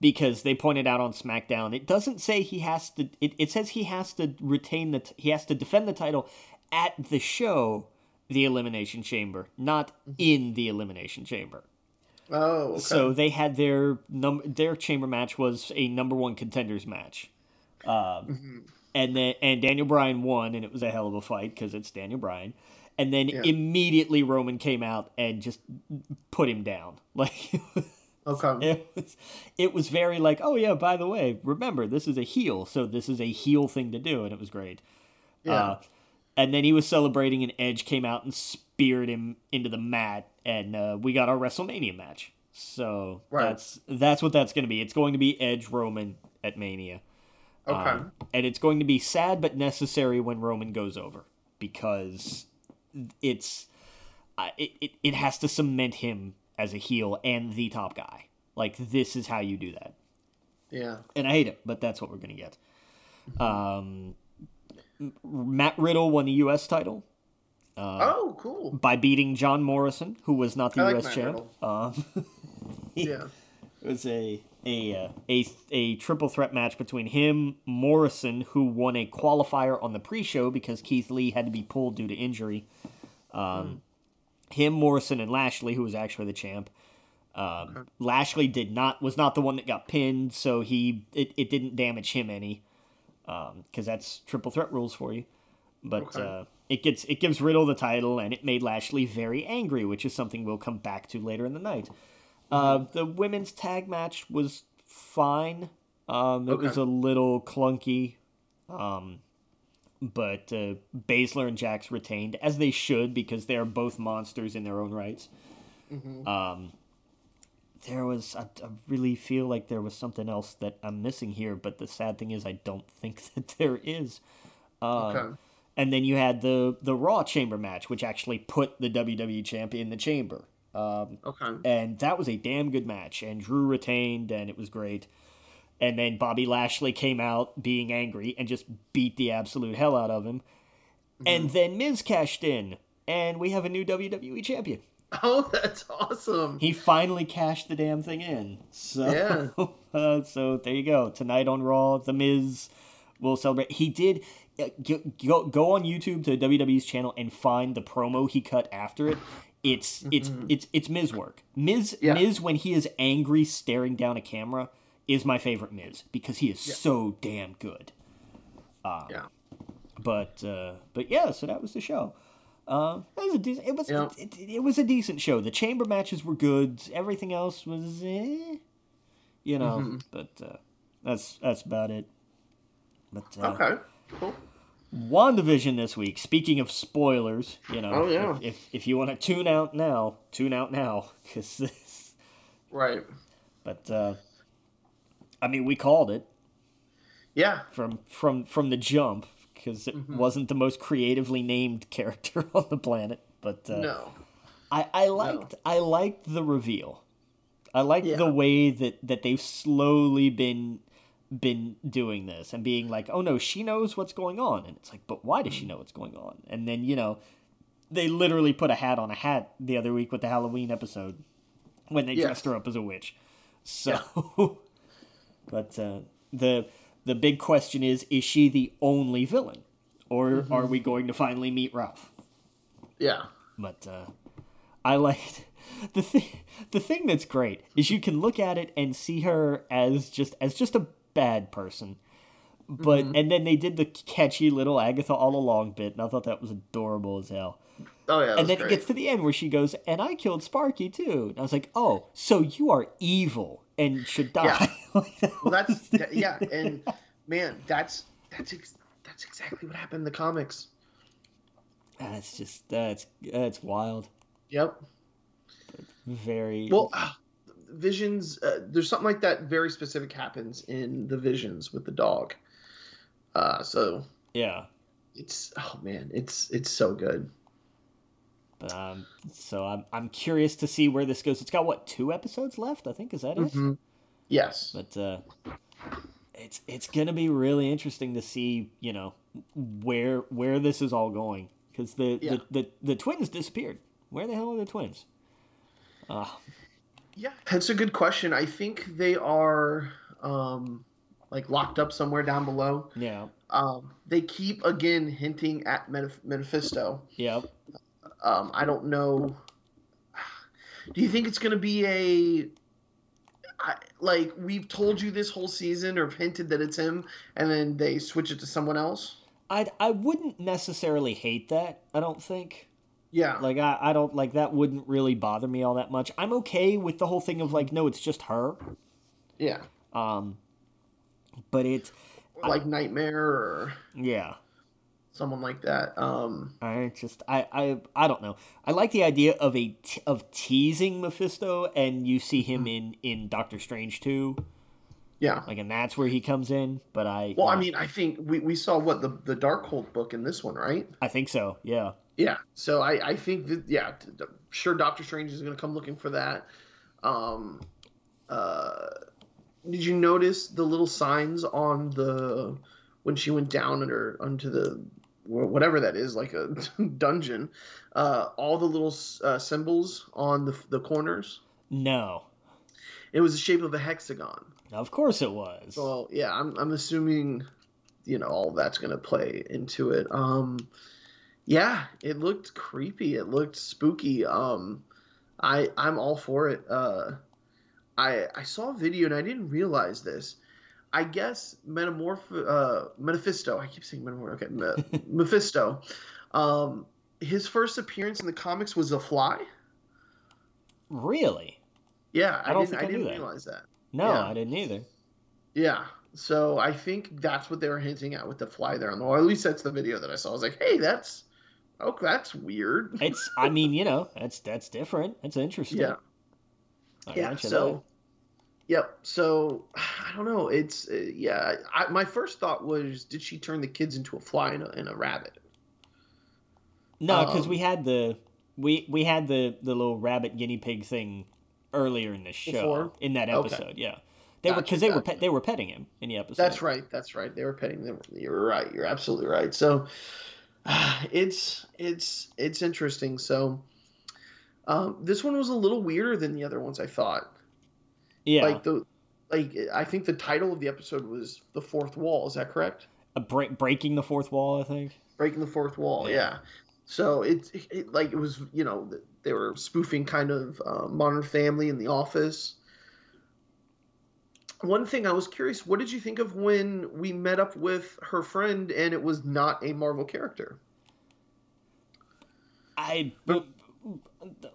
Because they pointed out on SmackDown, it doesn't say he has to. It, it says he has to retain the. He has to defend the title at the show, the Elimination Chamber, not in the Elimination Chamber. Oh, okay. So they had their num their chamber match was a number one contenders match, um, and then and Daniel Bryan won, and it was a hell of a fight because it's Daniel Bryan. And then Yeah. immediately Roman came out and just put him down. Like okay. it was, it was very like, oh yeah, by the way, remember this is a heel, so this is a heel thing to do, and it was great. Yeah. Uh, and then he was celebrating, and Edge came out and speared him into the mat, and uh, we got our WrestleMania match. So Right. that's that's what that's going to be. It's going to be Edge Roman at Mania. okay. Um, and it's going to be sad but necessary when Roman goes over because it's uh, it, it it has to cement him as a heel and the top guy. Like this is how you do that. yeah. And I hate it, but that's what we're gonna get. Um, Matt Riddle won the U.S. title oh, cool. by beating John Morrison, who was not the I U.S. Matt champ. Um, Yeah. It was a a uh, a a triple threat match between him, Morrison, who won a qualifier on the pre-show because Keith Lee had to be pulled due to injury. Um, Him, Morrison, and Lashley, who was actually the champ. Um, Lashley did not was not the one that got pinned, so he it, it didn't damage him any because that's triple threat rules for you. But Okay. uh, it gets it gives Riddle the title, and it made Lashley very angry, which is something we'll come back to later in the night. Uh, the women's tag match was fine. Um, it was a little clunky, um, but uh, Baszler and Jax retained as they should because they are both monsters in their own rights. Um, there was I, I really feel like there was something else that I'm missing here, but the sad thing is I don't think that there is. Um, Okay. And then you had the the Raw Chamber match, which actually put the WWE champ in the chamber. Um, Okay. and that was a damn good match. And Drew retained, and it was great. And then Bobby Lashley came out being angry and just beat the absolute hell out of him. And then Miz cashed in, and we have a new WWE champion. Oh, that's awesome. He finally cashed the damn thing in. So, Yeah. uh, so there you go. Tonight on Raw, The Miz will celebrate. He did uh, go, go on YouTube to WWE's channel and find the promo he cut after it. It's it's it's it's Miz work. Miz Mm-hmm. Yeah. Miz when he is angry staring down a camera is my favorite Miz because he is so damn good. yeah. But uh, but yeah, so that was the show. Uh, it was a decent. It was Yeah. it, it, it was a decent show. The chamber matches were good. Everything else was, eh, you know. Mm-hmm. But uh, that's that's about it. But uh, Okay. Cool. WandaVision this week. Speaking of spoilers, you know, Oh, yeah. if, if if you want to tune out now, tune out now, because this. Right. But uh, I mean, we called it Yeah. from from from the jump because it Mm-hmm. wasn't the most creatively named character on the planet. But uh, No. I, I liked I liked the reveal. I like Yeah. the way that, that they've slowly been been doing this and being like, oh no, she knows what's going on, and it's like, but why does she know what's going on? And then you know, they literally put a hat on a hat the other week with the Halloween episode when they Yes. dressed her up as a witch. So, but uh, the the big question is: Is she the only villain, or are we going to finally meet Ralph? Yeah. But uh, I liked the thing. The thing that's great is you can look at it and see her as just as just a bad person, but mm-hmm. and then they did the catchy little Agatha all along bit, and I thought that was adorable as hell. Oh yeah, and then great. it gets to the end where she goes, "And I killed Sparky too." And I was like, "Oh, so you are evil and should die." Yeah. well, that's that, yeah, and man, that's that's ex- that's exactly what happened in the comics. That's just that's that's wild. Yep. Very well. Uh, visions. Uh, there's something like that very specific happens in the visions with the dog. Uh, so yeah, it's oh man, it's it's so good. But um, so I'm I'm curious to see where this goes. It's got what two episodes left? I think is that mm-hmm. it? Yes. But uh, it's it's gonna be really interesting to see you know where where this is all going because the, yeah. the, the the twins disappeared. Where the hell are the twins? Uh, yeah, that's a good question. I think they are um, like locked up somewhere down below. Yeah. Um, they keep again hinting at Metaph- Mephisto. Yep. Um, I don't know. Do you think it's going to be a I, like we've told you this whole season or hinted that it's him, and then they switch it to someone else? I I wouldn't necessarily hate that. I don't think. Yeah. Like I, I don't like that wouldn't really bother me all that much. I'm okay with the whole thing of like no, it's just her. Yeah. Um but it like I, Nightmare or Yeah. Someone like that. Um I just I I I don't know. I like the idea of a t- of teasing Mephisto and you see him mm. in in Doctor Strange too. Yeah. Like and that's where he comes in, but I Well, uh, I mean, I think we we saw what the the Darkhold book in this one, right? I think so. Yeah. Yeah. So I, I think that yeah, sure Doctor Strange is going to come looking for that. Um, uh, did you notice the little signs on the when she went down under onto the whatever that is like a dungeon? Uh, all the little uh, symbols on the the corners. No. It was the shape of a hexagon. Of course it was. Well, yeah, I'm I'm assuming, you know, all that's going to play into it. Um, yeah, it looked creepy. It looked spooky. Um, I I'm all for it. Uh, I I saw a video and I didn't realize this. I guess Metamorph uh, Mephisto. I keep saying Metamorph. Okay, Me- Mephisto. Um, his first appearance in the comics was a fly. Really? Yeah, I, I didn't. I, I didn't that. realize that. No, yeah. I didn't either. Yeah, so I think that's what they were hinting at with the fly there on the wall. At least that's the video that I saw. I was like, hey, that's Oh, that's weird. it's. I mean, you know, that's that's different. That's interesting. Yeah. I yeah. So. Yep. So I don't know. It's uh, yeah. I, my first thought was, did she turn the kids into a fly and a, and a rabbit? No, because um, we had the we we had the the little rabbit guinea pig thing earlier in the show before? in that episode. Okay. Yeah. They gotcha, were because they gotcha. were pe- they were petting him in the episode. That's right. That's right. They were petting them. You're right. You're absolutely right. So, it's it's it's interesting. So um, this one was a little weirder than the other ones I thought. Yeah. Like the like I think the title of the episode was the fourth wall. Is that correct? A break breaking the fourth wall. I think breaking the fourth wall. Yeah. yeah. So it's it, like it was you know they were spoofing kind of uh, Modern Family in The Office one thing I was curious, what did you think of when we met up with her friend and it was not a Marvel character? I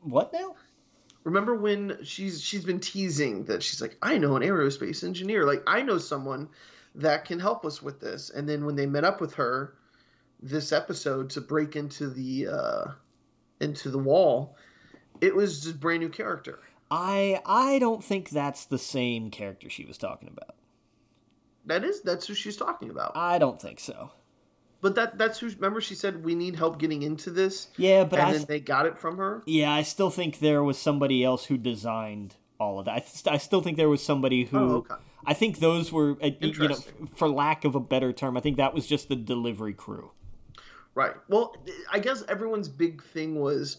what now? Remember when she's she's been teasing that she's like, I know an aerospace engineer, like I know someone that can help us with this. And then when they met up with her this episode to break into the uh into the wall, it was just brand new character. I I don't think that's the same character she was talking about. That is that's who she's talking about. I don't think so. But that that's who remember she said we need help getting into this. Yeah, but and I, then they got it from her. Yeah, I still think there was somebody else who designed all of that. I, st- I still think there was somebody who oh, okay. I think those were uh, you know for lack of a better term, I think that was just the delivery crew. Right. Well, I guess everyone's big thing was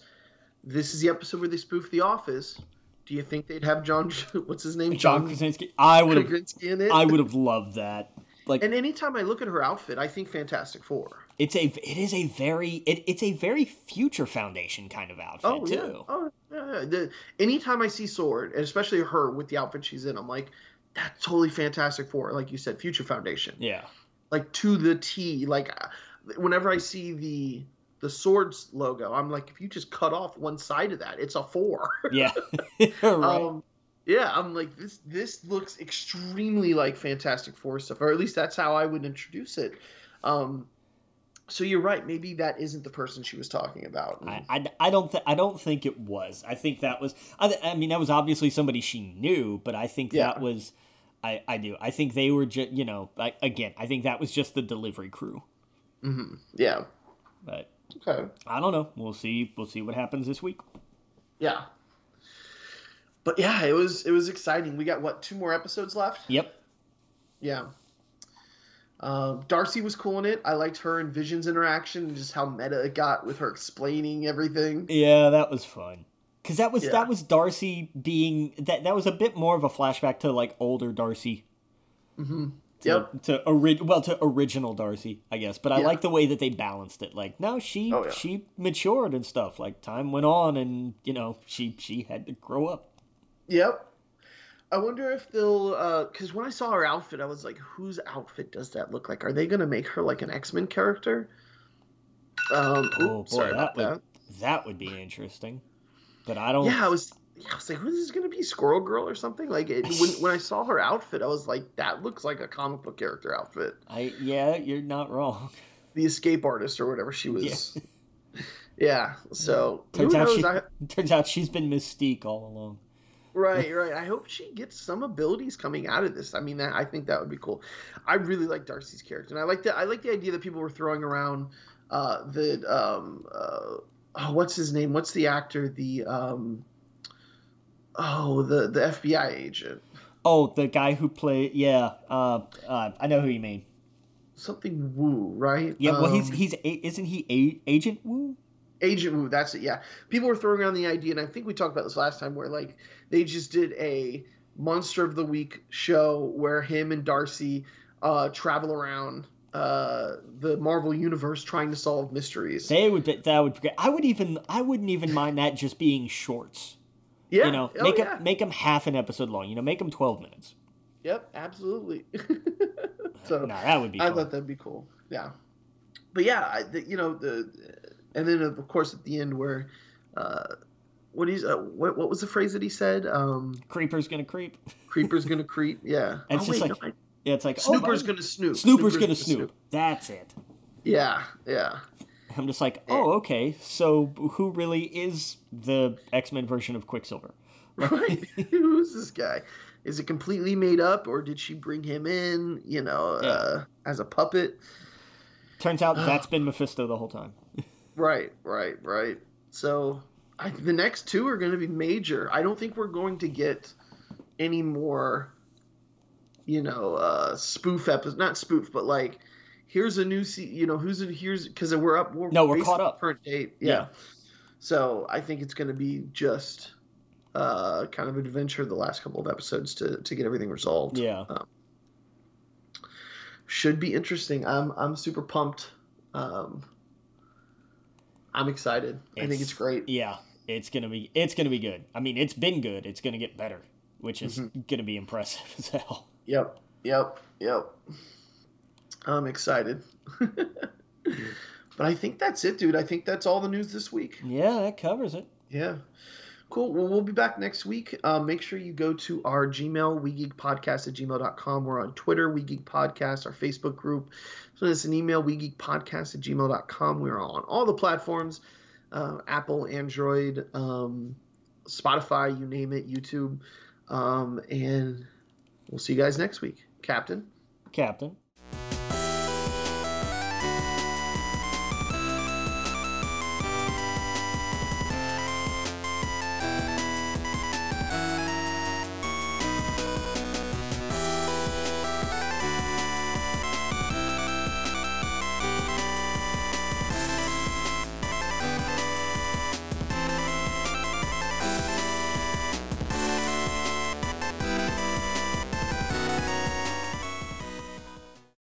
this is the episode where they spoof The Office do you think they'd have John? What's his name? John, John Krasinski. I would have. In it? I would have loved that. Like, and anytime I look at her outfit, I think Fantastic Four. It's a. It is a very. It, it's a very future Foundation kind of outfit oh, too. Yeah. Oh yeah. The, anytime I see Sword, and especially her with the outfit she's in, I'm like, that's totally Fantastic Four. Like you said, Future Foundation. Yeah. like to the T. Like whenever I see the the swords logo, I'm like, if you just cut off one side of that, it's a four. Yeah. right. um, yeah, I'm like this. This looks extremely like Fantastic Four stuff, or at least that's how I would introduce it. Um, so you're right. Maybe that isn't the person she was talking about. I, I, I don't th- I don't think it was. I think that was. I, I mean, that was obviously somebody she knew, but I think Yeah. that was. I, I do. I think they were just you know I, again. I think that was just the delivery crew. hmm Yeah. But Okay. I don't know. We'll see. We'll see what happens this week. Yeah. But yeah, it was it was exciting. We got what two more episodes left? Yep. Yeah. Um, Darcy was cool in it. I liked her and Vision's interaction and just how meta it got with her explaining everything. Yeah, that was fun. Cause that was Yeah. that was Darcy being that that was a bit more of a flashback to like older Darcy. Mm hmm To, Yep. To ori- well to original Darcy, I guess. But I Yeah. like the way that they balanced it. Like no, she Oh, yeah. she matured and stuff. Like time went on, and you know she she had to grow up. Yep. I wonder if they'll, because when I saw her outfit, I was like, whose outfit does that look like? Are they going to make her like an X Men character? Um, Oh, oops, boy, sorry that about would- that. That would be interesting. But I don't. Yeah, I was. Yeah, I was like, who's this going to be? Squirrel Girl or something? Like, it, when when I saw her outfit, I was like, that looks like a comic book character outfit. I yeah, you're not wrong. The escape artist or whatever she was. Yeah. yeah so Turns out knows? she I, turns out she's been Mystique all along. Right, right. I hope she gets some abilities coming out of this. I mean, that, I think that would be cool. I really like Darcy's character, and I like the I like the idea that people were throwing around uh, that um, uh, oh, what's his name? What's the actor? The um, oh, the the FBI agent. Oh, the guy who played yeah, uh, uh, I know who you mean. Something Woo, right? Yeah, well, he's Um, he's a, isn't he a, Agent Woo? Agent Woo. That's it. Yeah, people were throwing around the idea, and I think we talked about this last time, where like they just did a Monster of the Week show where him and Darcy uh, travel around uh, the Marvel universe trying to solve mysteries. They would be, that would be great. I would even I wouldn't even mind that just being shorts. yeah, You know, oh, make yeah. them make them half an episode long. You know, make them twelve minutes. Yep, absolutely. so No, that would be. I Fun. thought that'd be cool. Yeah, but yeah, I, the, you know the, and then of course at the end where, uh, what he's uh, what what was the phrase that he said? Um, Creeper's gonna creep. creeper's gonna creep. Yeah, It's oh, just wait, like- no, I- Yeah, it's like Snooper's oh, gonna snoop. Snooper's gonna snoop. That's it. Yeah, yeah. I'm just like, oh, okay. So who really is the X Men version of Quicksilver? Right. Who's this guy? Is it completely made up, or did she bring him in? You know, Yeah. uh, as a puppet? Turns out that's been Mephisto the whole time. Right, right, right. So I, the next two are going to be major. I don't think we're going to get any more. You know, uh, spoof episodes. Not spoof, but like. Here's a new, se- you know, who's in here's because we're up. We're No, we're caught up. for a date, Yeah. yeah. So I think it's going to be just uh, kind of adventure the last couple of episodes to to get everything resolved. Yeah. Should be interesting. I'm I'm super pumped. Um, I'm excited. I think It's- it's great. Yeah, it's gonna be it's gonna be good. I mean, it's been good. It's gonna get better, which is Mm-hmm. gonna be impressive as hell. Yep, yep, yep. I'm excited. but I think that's it, dude. I think that's all the news this week. Yeah, that covers it. Yeah. Cool. Well, we'll be back next week. Uh, make sure you go to our Gmail, WeGeekPodcast at gmail.com. We're on Twitter, WeGeek Podcast, our Facebook group. Send us an email, WeGeekPodcast at gmail.com. We're on all the platforms uh, Apple, Android, um, Spotify, you name it, YouTube. Um, and we'll see you guys next week. Captain. Captain.